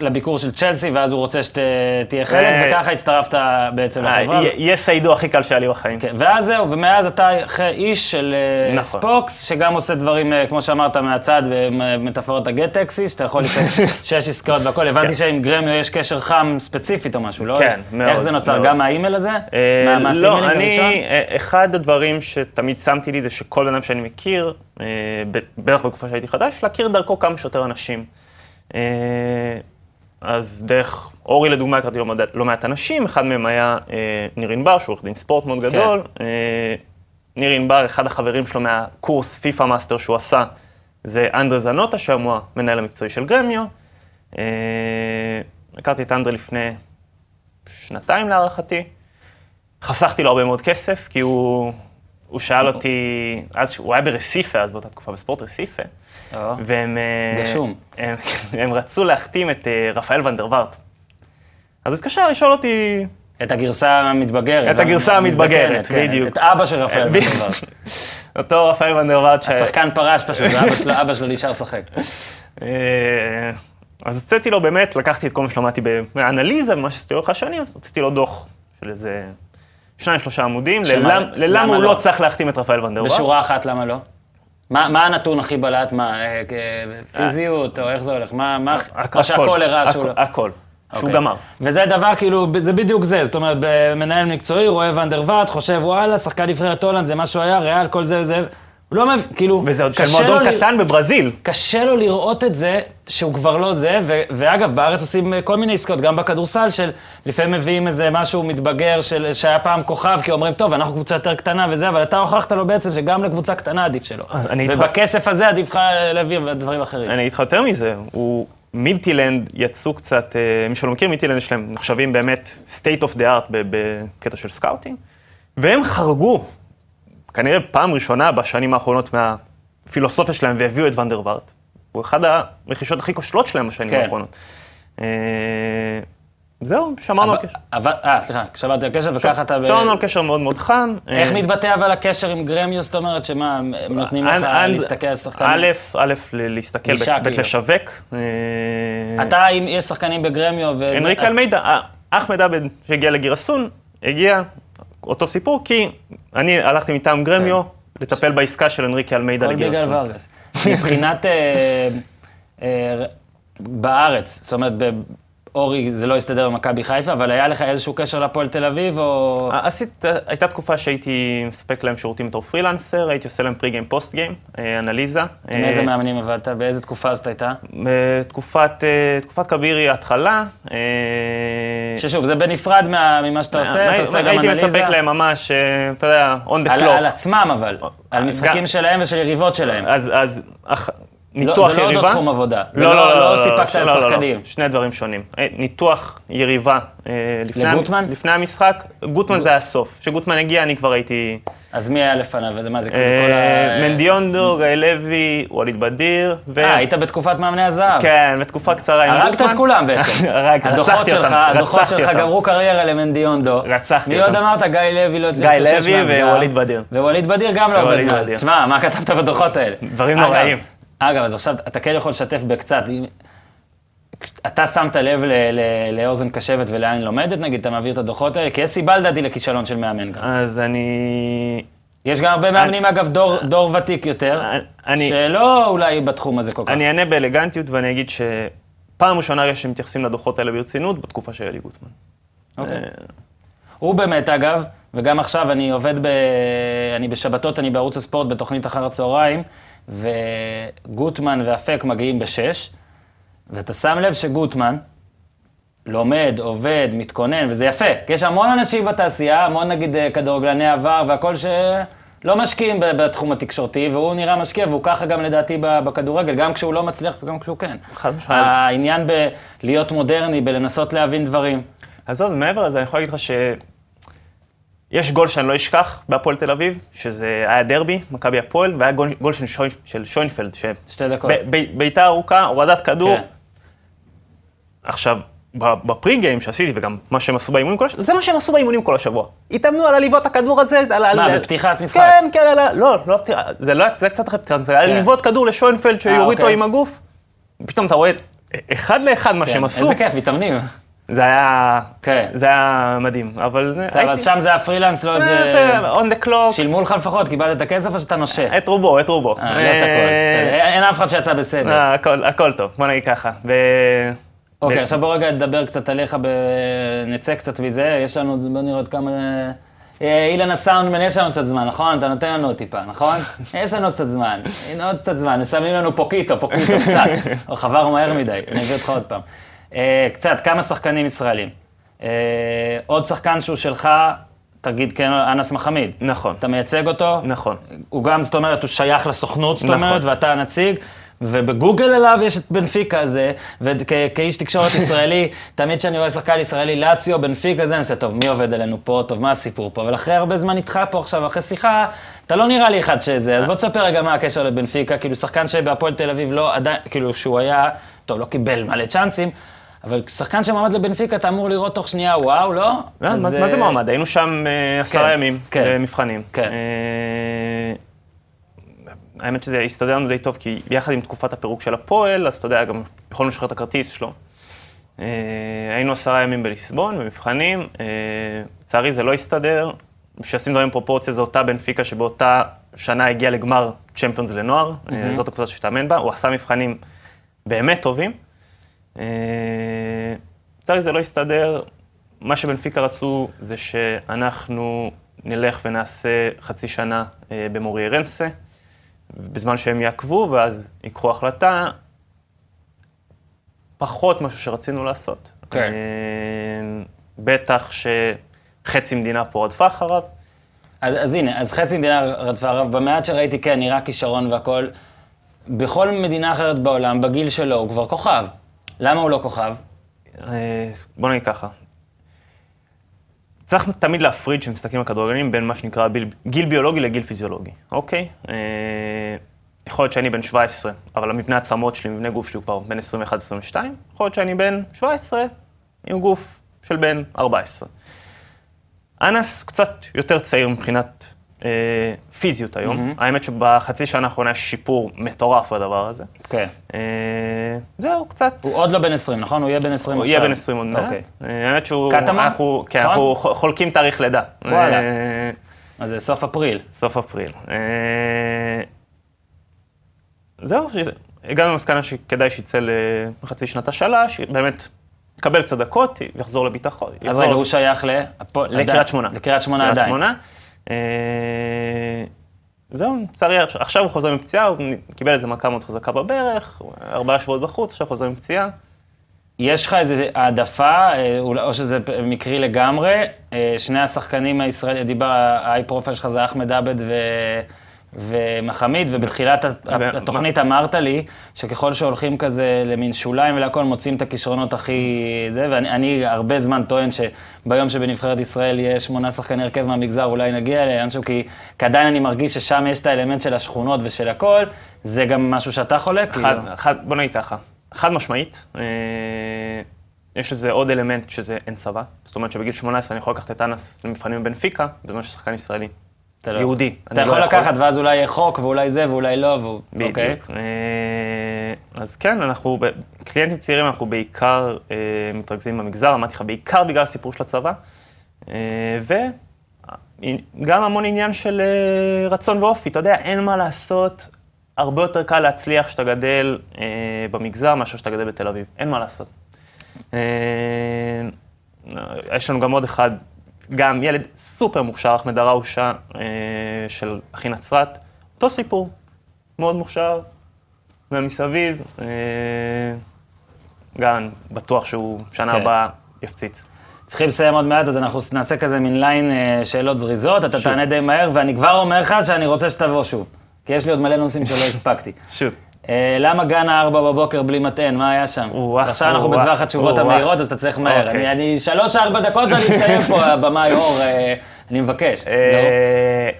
לביקור של צ'לסי, ואז הוא רוצה שתהיה חלק, אה, וככה הצטרפת בעצם לחברה. אה, יס העידו הכי קל שהיה לי בחיים. כן, ואז זהו, ומאז אתה אחרי איש של אה, נכון. ספוקס, שגם עושה דברים, אה, כמו שאמרת, מהצד, במטאפורת הגט טקסי, שאתה יכול לפעמים [LAUGHS] שש עסקאות והכל. הבנתי שעם גרמיו יש קשר חם ספציפית או משהו, לא? כן, מאוד, איך זה נוצר? גם מהאימייל הזה? אה, לא, אני? אה, אחד הדברים שתמיד שמתי לי זה שכל בן אדם שאני מכיר, אה, ב- בערך בתקופה שהייתי חדש, להכיר דרכו כמה שיותר אנשים. אה, אז דרך אורי לדוגמה הכרתי לא, מעט- לא אנשים, אחד מהם היה אה, ניר ענבר, שהוא עורך דין ספורט מאוד גדול. אה, ניר ענבר, אחד החברים שלו מהקורס פיפא מאסטר שהוא עשה, זה אנדרה זנוטה, שהיום הוא המנהל המקצועי של גרמיו. הכרתי את אנדרה לפני שנתיים להערכתי. חסכתי לו הרבה מאוד כסף, כי הוא, הוא שאל אותי, אז הוא היה ברסיפה אז באותה תקופה, בספורט רסיפה, או, והם... אה, גשום. הם, [LAUGHS] הם רצו להחתים את אה, רפאל ונדרווארט. אז הוא התקשר לשאול אותי, את הגרסה המתבגרת. את הגרסה המתבגרת, כן, בדיוק. את אבא של רפאל ונדרווארט. [LAUGHS] אותו רפאל ונדרווארט. השחקן פרש פשוט, [LAUGHS] ואבא שלו- אבא שלו נשאר לשחק. אה, אז הוצאתי לו באמת, לקחתי את כל מה שלמדתי באנליזה ומה שעשיתי לאורך השנים, אז הוצאתי לו דוח של איזה שניים, שלושה עמודים, ללמה ללמה למה הוא לא? לא צריך להחתים את רפאל ונדרבאט. בשורה אחת, למה לא? מה, מה הנתון הכי בלט? מה, אה, כ- פיזיות, או איך זה הולך? מה, מה, או שהכל הראה שהוא לא... הכל. שהוא אוקיי. גמר. וזה דבר, כאילו, זה בדיוק זה. זאת אומרת, מנהל מקצועי רואה ונדרוואט, חושב, וואלה, שחקן נבחרת הולנד, זה מה שהוא היה, ריאל, כל זה וזה. לא מבין, כאילו, וזה עוד של מועדון לו ל- קטן בברזיל. קשה לו לראות את זה, שהוא כבר לא זה, ו- ואגב, בארץ עושים אה, כל מיני עסקאות, גם בכדורסל, של לפעמים מביאים איזה משהו מתבגר, של, שהיה פעם כוכב, כי אומרים, טוב, אנחנו קבוצה יותר קטנה וזה, אבל אתה הוכחת לו בעצם שגם לקבוצה קטנה עדיף שלו. איתך. ובכסף הזה עדיף לך להביא דברים אחרים. אני אגיד לך יותר מזה, הוא... מידטילנד יצאו קצת, אה, מי שלא מכיר, מידטילנד יש להם נחשבים באמת state of the art בקטע של scouting, והם חרגו, כנראה פעם ראשונה בשנים האחרונות מהפילוסופיה שלהם והביאו את ונדרווארט. הוא אחד הרכישות הכי כושלות שלהם בשנים כן. האחרונות. אה, זהו, שמרנו על קשר. אה, סליחה, שמעתי על קשר, וככה אתה... שמרנו על קשר מאוד מאוד חם. איך אה, מתבטא אבל הקשר עם גרמיוס? זאת אומרת, שמה, הם נותנים לך להסתכל על שחקנים? א', א', להסתכל, ב'. לשווק. אה, אתה, אם יש שחקנים בגרמיו וזה... אנריקה אלמידה, אה, אחמד עבד שהגיע לגירסון, הגיע אותו סיפור, כי אני הלכתי מטעם גרמיו לטפל בעסקה של אנריקה אלמידה כן. הכל בגלל. ורגס. מבחינת אה, אה, בארץ, זאת אומרת, אורי זה לא הסתדר במכבי חיפה, אבל היה לך איזשהו קשר לפועל תל אביב, או... עשית, הייתה תקופה שהייתי מספק להם שירותים בתור פרילנסר, הייתי עושה להם פרי גיים, פוסט גיים, אה, אנליזה. עם איזה אה, מאמנים עבדת? באיזה תקופה זאת הייתה? בתקופת אה, תקופת כבירי ההתחלה. ששוב, זה בנפרד מה- ממה שאתה עושה, אתה עושה גם הייתי אנליזה. מספק להם ממש, אתה יודע, on the על, clock. על עצמם אבל, על משחקים שלהם ושל יריבות שלהם. אז, אז אח- לא- ניתוח זה לא יריבה... אותו תחום עבודה. זה לא- לא סיפקת לא, לא, לא, לשחקנים. שני דברים שונים. אה, ניתוח יריבה אה, לגוטמן? לפני המשחק, גוטמן זה הסוף. כשגוטמן הגיע אני כבר הייתי... אז מי היה לפניו? מה זה, כאילו אה, ה... מנדיונדו, גיא לוי, ווליד בדיר. ו- אה, היית בתקופת מאמני הזהב. כן, בתקופה קצרה עם הרגת גוטמן. את כולם בעצם. [LAUGHS] הדוחות רצחתי שלך, אותם, הדוחות שלך אותם. גמרו קריירה למנדיונדו. רצחתי מי עוד אותם. אמרת? גיא לוי לא הצליח גיא לוי. וווליד בדיר. ווליד בדיר גם לא עובד. תשמע, מה כתבת בדוחות האלה? דברים נוראים. אגב, אז עכשיו אתה כן יכול לשתף בקצת. אם- אתה שמת לב ל- ל- לאוזן קשבת היא לומדת, נגיד, אתה מעביר את הדוחות האלה? כי יש סיבה לדעתי לכישלון של מאמן גם. אז אני... יש גם הרבה מאמנים, אגב, דור- דור ותיק יותר, אני- שלא אולי בתחום הזה כל כך. אני אענה באלגנטיות ואני אגיד שפעם ראשונה שמתייחסים לדוחות האלה ברצינות, בתקופה של אלי גוטמן. אוקיי. אה, הוא באמת, אגב, וגם עכשיו אני עובד ב... אני בשבתות, אני בערוץ הספורט בתוכנית אחר הצהריים, וגוטמן ואפק מגיעים בשש, ואתה שם לב שגוטמן לומד, עובד, מתכונן, וזה יפה, כי יש המון אנשים בתעשייה, המון נגיד אה, כדורגלני עבר והכל שלא משקיעים ב- בתחום התקשורתי, והוא נראה משקיע, והוא ככה גם לדעתי בכדורגל, גם כשהוא לא מצליח וגם כשהוא כן. חד משמעית. העניין בלהיות מודרני, בלנסות להבין דברים. עזוב, מעבר לזה, אני יכול להגיד לך ש... יש גול שאני לא אשכח בהפועל תל אביב, שזה היה דרבי, מכבי הפועל, והיה גול, גול של, שוינ, של שוינפלד, ש... שתי דקות. בעיטה ארוכה, הורדת כדור. כן. עכשיו, בפרי גיים שעשיתי, וגם מה שהם עשו באימונים כל השבוע, זה מה שהם עשו באימונים כל השבוע. התאמנו על הלבעוט הכדור הזה, על... על- מה, על- בפתיחת משחק? כן, כן, על ה- לא, לא פתיחה, זה לא היה, זה קצת אחרי פתיחת משחק, כן. לבעוט כדור לשוינפלד שיוריד אותו אוקיי. עם הגוף. פתאום אתה רואה אחד לאחד מה כן, שהם עשו, איזה כיף, מתאמנים. זה היה, כן. זה היה מדהים, אבל בסדר, אז שם זה הפרילנס, לא איזה... אה, on the clock, שילמו לך לפחות, קיבלת את הכסף או שאתה נושה? את רובו, את רובו. אה, לא את הכל, בסדר. אין אף אחד שיצא בסדר. אה, הכל- הכל טוב, בוא נגיד ככה. ו- אוקיי, ו- עכשיו בוא רגע נדבר קצת עליך, ב- נצא קצת מזה, יש לנו, בוא נראה עוד כמה... אה, אילן הסאונדמן, יש לנו קצת זמן, נכון? אתה נותן לנו טיפה, נכון? [LAUGHS] יש לנו קצת זמן, הנה עוד קצת זמן, מסיימים לנו poquito, poquito קצת. [LAUGHS] חבר מהר מדי, אני אביא אותך עוד פעם. אה, קצת, כמה שחקנים ישראלים. אה, עוד שחקן שהוא שלך, תגיד כן, אנס מחמיד. נכון, אתה מייצג אותו? נכון. הוא גם, זאת אומרת, הוא שייך לסוכנות, זאת נכון. אומרת, ואתה הנציג, ובגוגל עליו יש את בנפיקה הזה, וכאיש תקשורת ישראלי, [LAUGHS] תמיד כשאני רואה שחקן ישראלי, לאציו, בנפיקה זה, אני עושה, טוב, מי עובד עלינו פה, טוב, מה הסיפור פה? אבל אחרי הרבה זמן איתך פה עכשיו, אחרי שיחה, אתה לא נראה לי אחד שזה, אז בוא תספר רגע מה הקשר לבנפיקה, כאילו, שחקן שבהפועל תל אביב לא עדיין, כאילו, שהוא היה, טוב, לא קיבל מלא צ'אנסים, אבל שחקן שמועמד לבנפיקה, אתה אמור לראות תוך שנייה, וואו, לא? לא, אז, מה מה זה אה, מועמד? היינו שם אה, עשרה כן, ימים, כן. במבחנים. כן. אה, האמת שזה הסתדר לנו די טוב, כי ביחד עם תקופת הפירוק של הפועל, אז אתה יודע, גם יכולנו לשחרר את הכרטיס שלו. היינו עשרה ימים בליסבון, במבחנים, לצערי זה לא הסתדר. שישים דברים בפרופורציה, זו אותה בנפיקה שבאותה שנה הגיעה לגמר צ'מפיונס לנוער, אה, זאת הקבוצה שהתאמן בה, הוא עשה מבחנים באמת טובים. אה, לצערי זה לא הסתדר, מה שבנפיקה רצו זה שאנחנו נלך ונעשה חצי שנה אה, במורי רנסה, בזמן שהם יעקבו, ואז ייקחו החלטה. פחות משהו שרצינו לעשות. כן. בטח שחצי מדינה פה רדפה אחריו. אז, אז הנה, אז חצי מדינה רדפה עליו, במעט שראיתי, כן, נראה כישרון והכל. בכל מדינה אחרת בעולם, בגיל שלו, הוא כבר כוכב. למה הוא לא כוכב? אה, בוא נגיד ככה. צריך תמיד להפריד כשמסתכלים על כדורגלנים בין מה שנקרא ביל, גיל ביולוגי לגיל פיזיולוגי, אוקיי? אה, יכול להיות שאני בן 17, אבל המבנה עצמות שלי, מבנה גוף שלי הוא כבר בין 21-22, יכול להיות שאני בן 17 עם גוף של בן 14. אנס קצת יותר צעיר מבחינת פיזיות היום. Mm-hmm. האמת שבחצי שנה האחרונה יש שיפור מטורף בדבר הזה. כן. אה, זהו, קצת. הוא עוד לא בן 20, נכון? הוא יהיה בן 20 הוא עכשיו. יהיה בן 20 עוד מעט. אוקיי. אה, האמת שהוא... קטמון? אנחנו, כן, נכון? אנחנו חולקים תאריך לידה. וואלה. אה, אז זה סוף אפריל. סוף אפריל. אה, זהו, הגענו למסקנה שכדאי שיצא לחצי שנת השאלה, שבאמת יקבל קצת דקות, יחזור לביטחון. אז רגע, הוא שייך לקריית. שמונה. לקריית שמונה עדיין. אה, זהו, לצערי, עכשיו- הוא חוזר מפציעה, הוא קיבל איזה מכה מאוד חזקה בברך, ארבעה שבועות בחוץ, עכשיו חוזר מפציעה. יש לך איזו העדפה, אה, או שזה מקרי לגמרי, אה, שני השחקנים הישראלים, דיבר, האי פרופיל שלך זה אחמד עבד ו... ומחמיד, ובתחילת התוכנית אמרת לי שככל שהולכים כזה למין שוליים ולהכל, מוצאים את הכישרונות הכי זה, ואני אני הרבה זמן טוען שביום שבנבחרת ישראל יהיה שמונה שחקני הרכב מהמגזר, אולי נגיע לאנשהו, כי, כי עדיין אני מרגיש ששם יש את האלמנט של השכונות ושל הכל, זה גם משהו שאתה חולק? חד, כאילו? חד, בוא נגיד ככה, חד משמעית, אה, יש לזה עוד אלמנט שזה אין צבא. זאת אומרת שבגיל 18 אני יכול לקחת את אנס למבחנים בבנפיקה, בזמן ששחקן ישראלי. אתה לא- יהודי. אתה אני יכול לא לקחת, ואז אולי יהיה חוק, ואולי זה, ואולי לא, והוא... בדיוק. אוקיי. אה, אז כן, אנחנו, ב- קליינטים צעירים אנחנו בעיקר אה, מתרכזים במגזר, אמרתי לך, בעיקר בגלל הסיפור של הצבא, אה, וגם המון עניין של אה, רצון ואופי, אתה יודע, אין מה לעשות, הרבה יותר קל להצליח כשאתה גדל אה, במגזר מאשר כשאתה גדל בתל אביב, אין מה לעשות. אה, יש לנו גם עוד אחד, גם ילד סופר מוכשר, אחמד דראושה, אה, של אחי נצרת, אותו סיפור, מאוד מוכשר, ומסביב, אה, גם בטוח שהוא שנה כן. הבאה יפציץ. צריכים לסיים עוד מעט, אז אנחנו נעשה כזה מין ליין אה, שאלות זריזות, אתה שוב. תענה די מהר, ואני כבר אומר לך שאני רוצה שתבוא שוב. כי יש לי עוד מלא נושאים שלא [LAUGHS] הספקתי. שוב. אה, למה גן הארבע בבוקר בלי מטען? מה היה שם? עכשיו אנחנו בטווח התשובות. המהירות, אז אתה צריך מהר. אוקיי. אני- אני שלוש-ארבע דקות ואני אסיים פה, [LAUGHS] הבמאי אור, אה, אני מבקש. אה,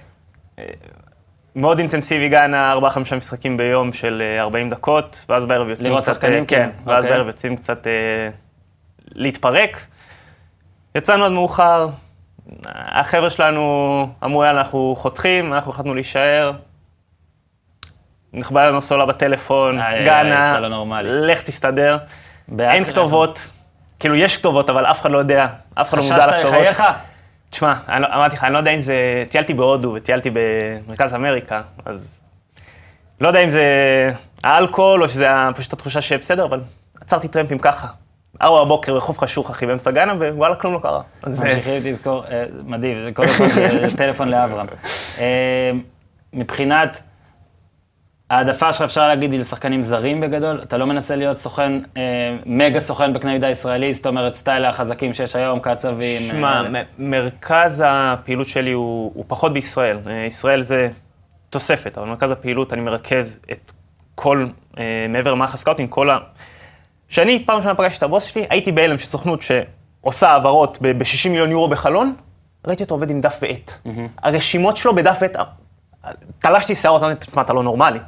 מאוד אינטנסיבי גן ארבעה חמישה משחקים ביום של אה, 40 דקות, ואז בערב יוצאים לראות קצת... שחקנים, אה, כן, כן, ואז אוקיי. בערב יוצאים קצת להתפרק. יצאנו עד מאוחר, החבר'ה שלנו אמרו, יאללה, אנחנו חותכים, אנחנו החלטנו להישאר. נכבה לנו סולה בטלפון, איי, איי, גאנה. לך תסתדר. אין כתובות, כאילו יש כתובות, אבל אף אחד לא יודע, אף אחד לא מודע חששת לכתובות. לחייך? תשמע, לא- אמרתי לך, אני לא יודע אם זה... טיילתי בהודו וטיילתי במרכז אמריקה, אז... לא יודע אם זה האלכוהול או שזה פשוט התחושה שבסדר, אבל עצרתי טרמפים ככה. ארבע בבוקר רחוב חשוך, אחי, באמצע גאנה, ווואלה, כלום לא קרה. אה, ממשיכים לזכור, אה, מדהים, זה כל זה טלפון לאברהם. אה, מבחינת העדפה שלך, אפשר להגיד, היא לשחקנים זרים בגדול? אתה לא מנסה להיות סוכן, אה, מגה סוכן בקנה מידה ישראלי, זאת אומרת, סטייל החזקים שיש היום, קצבים. שמע, אה, מרכז הפעילות שלי הוא, הוא פחות בישראל. אה, ישראל זה תוספת, אבל מרכז הפעילות, אני מרכז את כל, אה, מעבר למערך ה scouting, כל ה... כשאני פעם ראשונה פגשתי את הבוס שלי, הייתי בהלם של סוכנות שעושה העברות ב-60 מיליון יורו בחלון, ראיתי אותו עובד עם דף ועט. הרשימות שלו בדף ועט, תלשתי שערות, אמרתי, תשמע, אתה לא נורמלי.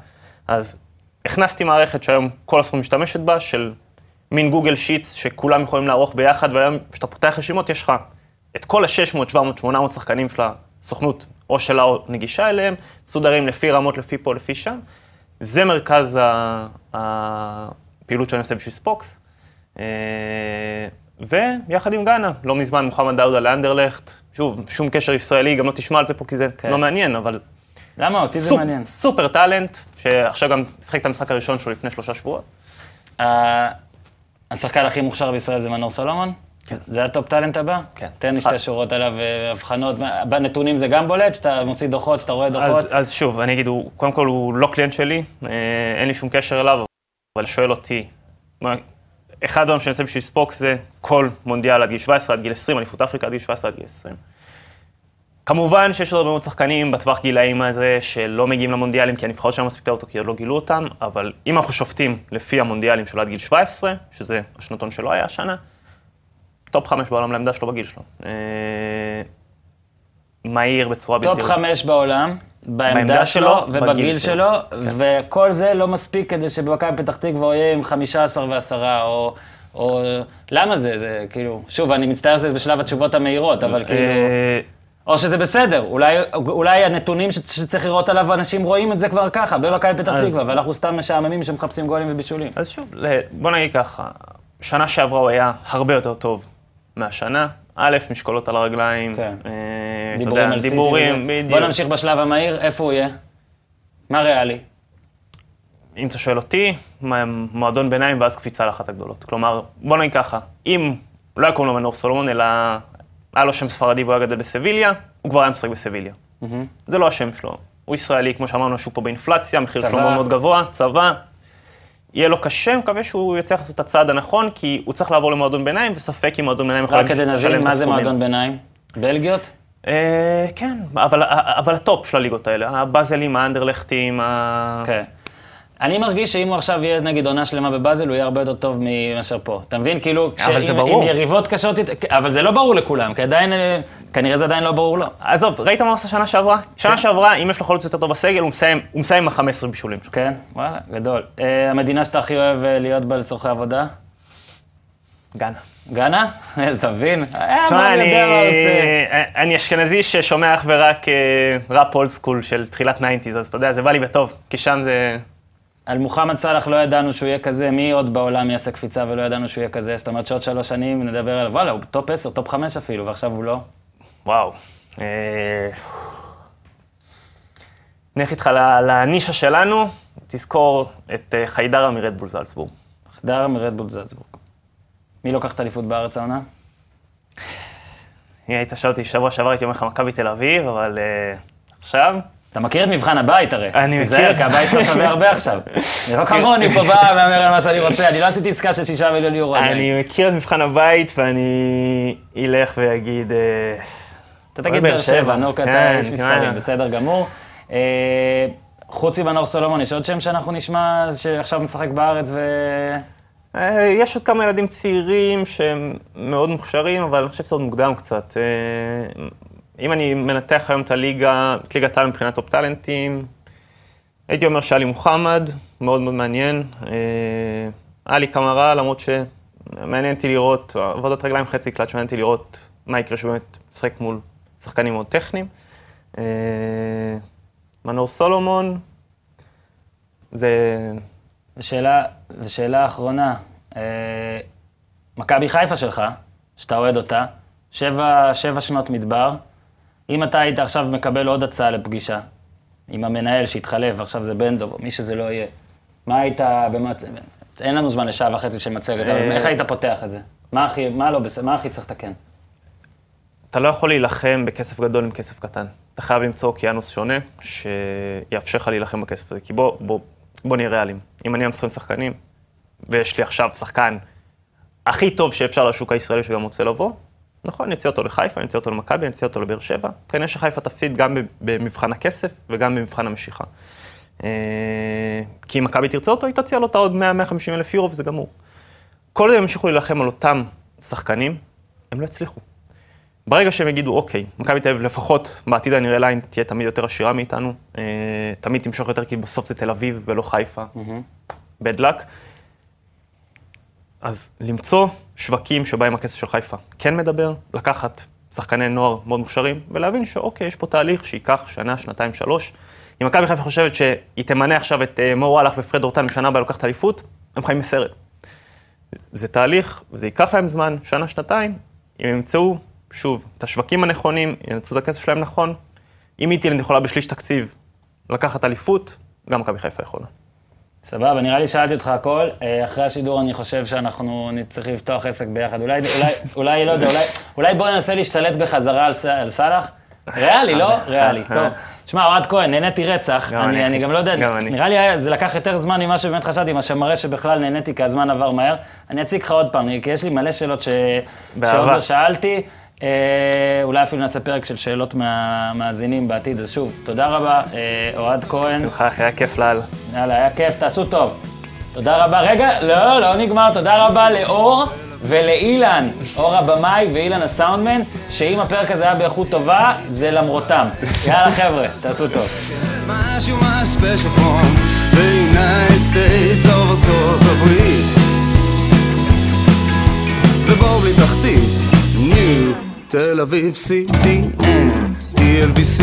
אז הכנסתי מערכת שהיום כל הסכום משתמשת בה, של מין גוגל שיטס שכולם יכולים לערוך ביחד, והיום כשאתה פותח רשימות יש לך את כל ה-600, 700, 800 שחקנים של הסוכנות, או שלה או נגישה אליהם, מסודרים לפי רמות, לפי פה, לפי שם. זה מרכז הפעילות שאני עושה בשביל ספוקס. אה, ויחד עם גאנה, לא מזמן מוחמד דאודה לאנדרלכט, שוב, שום קשר ישראלי, גם לא תשמע על זה פה כי זה כן. לא מעניין, אבל למה? אותי זה מעניין. super talent, שעכשיו גם שיחק את המשחק הראשון שלו לפני שלושה שבועות. ה- השחקן הכי מוכשר בישראל זה מנור סולומון? כן. זה ה top talent הבא? כן. תן לי שתי שורות עליו, אה, הבחנות. בנתונים זה גם בולט? שאתה מוציא דוחות, שאתה רואה דוחות? אז, אז שוב, אני אגיד, הוא, קודם כל הוא לא client שלי, אה, אין לי שום קשר אליו, אבל שואל אותי, מה, אחד הדברים שאני עושה בשביל ספוק זה כל מונדיאל עד גיל 17, עד גיל 20, אליפות אפריקה עד גיל 17, עד גיל 20. כמובן שיש עוד הרבה מאוד שחקנים בטווח גילאים הזה שלא מגיעים למונדיאלים, כי הנבחרות שלהם מספיק אותו כי עוד לא גילו אותם, אבל אם אנחנו שופטים לפי המונדיאלים שלו עד גיל 17, שזה השנתון שלו היה השנה, top 5 בעולם לעמדה שלו בגיל שלו. אה, מהיר בצורה בלתי... top חמש בעולם, בעמדה שלו ובגיל בגיל שלו, וכל זה לא מספיק כדי שבמכבי פתח תקווה הוא יהיה עם 15 ועשרה, או... או... למה זה? זה כאילו... שוב, אני מצטער שזה בשלב התשובות המהירות, אבל כאילו... או שזה בסדר, אולי, אולי הנתונים שצריך לראות עליו, אנשים רואים את זה כבר ככה, במכבי פתח אז- תקווה, ואנחנו סתם משעממים שמחפשים גולים ובישולים. אז שוב, בוא נגיד ככה, שנה שעברה הוא היה הרבה יותר טוב מהשנה. א', משקולות על הרגליים, כן. אה, אתה דיבורים יודע, על. דיבורים. בדיוק. בוא נמשיך בשלב המהיר, איפה הוא יהיה? מה ריאלי? אם אתה שואל אותי, מועדון ביניים ואז קפיצה לאחת הגדולות. כלומר, בוא נגיד ככה, אם לא היה קוראים לו מנור סולומון, אלא היה לו שם ספרדי והוא היה גדל בסביליה, הוא כבר היה משחק בסביליה. זה לא השם שלו. הוא ישראלי, כמו שאמרנו, שהוא פה באינפלציה, המחיר שלו. מאוד מאוד גבוה, צבא. יהיה לו קשה, מקווה שהוא יצליח לעשות את הצעד הנכון, כי הוא צריך לעבור למועדון ביניים, וספק אם מועדון ביניים יכול רק כדי לשלם להבין, את מה זה הסכומים. מועדון ביניים? בלגיות? אה, כן, אבל, אבל ה top של הליגות האלה, הבאזלים, האנדרלכטים, ה... כן. אני מרגיש שאם הוא עכשיו יהיה נגיד עונה שלמה בבאזל, הוא יהיה הרבה יותר טוב מאשר פה. אתה מבין? כאילו, אבל זה עם- ברור. עם יריבות קשות, אבל זה לא ברור לכולם, כי עדיין, אה, כנראה זה עדיין לא ברור לו. עזוב, ראית מה הוא עשה שנה שעברה? כן. שנה שעברה, אם יש לו חלוץ יותר טוב בסגל, הוא מסיים, עם ה-15 בישולים שלו. כן, וואלה, גדול. אה, המדינה שאתה הכי אוהב אה, להיות בה לצורכי עבודה? גאנה. גאנה? אה, תשמע, אני, עושה. אשכנזי ששומע אך ורק ראפ old school של תחילת 90's, אז אתה יודע, זה בא לי בטוב, כי שם זה... על מוחמד סאלח לא ידענו שהוא יהיה כזה, מי עוד בעולם יעשה קפיצה ולא ידענו שהוא יהיה כזה? זאת אומרת שעוד שלוש שנים נדבר עליו, וואלה, הוא top 10, top 5 אפילו, ועכשיו הוא לא. וואו. אה, נלך איתך לנישה שלנו, תזכור את אה, חיידרה מרד בול זלצבורג. חדר מרדבול זלצבורג. מי לוקח את האליפות בארץ העונה? אם היית שואל אותי שבוע שעבר, הייתי אומר לך מכבי תל אביב, אבל אה, עכשיו... אתה מכיר את מבחן הבית הרי. אני תיזהר, מכיר. כי הבית שלך שווה [LAUGHS] הרבה עכשיו. זה לא כמוני פה בא מהמר על מה שאני רוצה, אני לא עשיתי עסקה של שישה מיליון יורו. אני מכיר את מבחן הבית, ואני אלך ואגיד... אה, אתה תגיד באר שבע. נו, כי כן, אתה איש כן. מספרים, בסדר גמור. אה, חוץ ממנור סולומון, יש עוד שם שאנחנו נשמע, שעכשיו משחק בארץ ו... אה, יש עוד כמה ילדים צעירים שהם מאוד מוכשרים, אבל אני חושב שזה עוד מוקדם קצת. אם אני מנתח היום את הליגה, את ליגת העל מבחינת top talent ים, הייתי אומר שעלי מוחמד, מאוד מאוד מעניין. אה, עלי קמרה, למרות שמעניין אותי לראות, עבודת רגליים חצי קלט, שמעניין אותי לראות מה יקרה שהוא באמת משחק מול שחקנים מאוד טכניים. אה, מנור סולומון, זה... ושאלה, ושאלה אחרונה, אה, מכבי חיפה שלך, שאתה אוהד אותה, שבע, שבע שנות מדבר, אם אתה היית עכשיו מקבל עוד הצעה לפגישה עם המנהל שהתחלף, עכשיו זה בן דוב, או מי שזה לא יהיה, מה היית, במת... אין לנו זמן לשעה וחצי של מצגת, אבל אה, איך היית פותח את זה? מה הכי, מה לא בסדר, מה הכי צריך לתקן? אתה לא יכול להילחם בכסף גדול עם כסף קטן. אתה חייב למצוא אוקיינוס שונה, שיאפשר לך להילחם בכסף הזה. כי בוא, בוא, בוא נהיה ריאליים. אם אני המשחק שחקנים, ויש לי עכשיו שחקן הכי טוב שאפשר לשוק הישראלי שגם רוצה לבוא, נכון, אני אציע אותו לחיפה, אני אציע אותו למכבי, אני אציע אותו לבאר שבע. כנראה שחיפה תפסיד גם במבחן הכסף וגם במבחן המשיכה. אה, כי אם מכבי תרצה אותו, היא תציע לו את העוד 100-150 אלף יורו וזה גמור. כל עוד הם ימשיכו להילחם על אותם שחקנים, הם לא יצליחו. ברגע שהם יגידו, אוקיי, מכבי תל אביב לפחות בעתיד הנראה ליין תהיה תמיד יותר עשירה מאיתנו, אה, תמיד תמשוך יותר, כי בסוף זה תל אביב ולא חיפה, bad luck. אז למצוא שווקים שבהם הכסף של חיפה כן מדבר, לקחת שחקני נוער מאוד מוכשרים, ולהבין שאוקיי, יש פה תהליך שייקח שנה, שנתיים, שלוש. אם מכבי חיפה חושבת שהיא תמנה עכשיו את אה, מו וואלך ופרד אורטן בשנה הבאה לוקחת אליפות, הם חיים בסרט. זה תהליך, זה ייקח להם זמן, שנה, שנתיים, אם הם ימצאו, שוב, את השווקים הנכונים, ינצלו את הכסף שלהם נכון. אם איטילנד יכולה בשליש תקציב לקחת אליפות, גם מכבי חיפה יכולה. סבבה, נראה לי שאלתי אותך הכל. אה, אחרי השידור אני חושב שאנחנו נצטרך לפתוח עסק ביחד. אולי, אולי, אולי, לא יודע, אולי, אולי בוא ננסה להשתלט בחזרה על, על סאלח. ריאלי, לא? [LAUGHS] ריאלי, טוב. שמע, אוהד כהן, נהניתי רצח. גם אני, אני. אני גם לא יודע, גם אני. נראה לי זה לקח יותר זמן ממה שבאמת חשבתי, מה שמראה שבכלל נהניתי כי הזמן עבר מהר. אני אציג לך עוד פעם, כי יש לי מלא שאלות ש... שעוד. לא שאלתי. אה, אולי אפילו נעשה פרק של שאלות מהמאזינים בעתיד. אז שוב, תודה רבה, אה, אוהד כהן. שמחה, אחי, היה כיף לאללה. יאללה, היה כיף, תעשו טוב. תודה רבה. רגע, לא, לא נגמר. תודה רבה לאור ולאילן, אור הבמאי ואילן הסאונדמן, שאם הפרק הזה היה באיכות טובה, זה למרותם. יאללה, חבר'ה, תעשו טוב. משהו מה special from the United States of ארצות הברית זה בור בלי תחתית, ניו תל אביב CTN, TLVC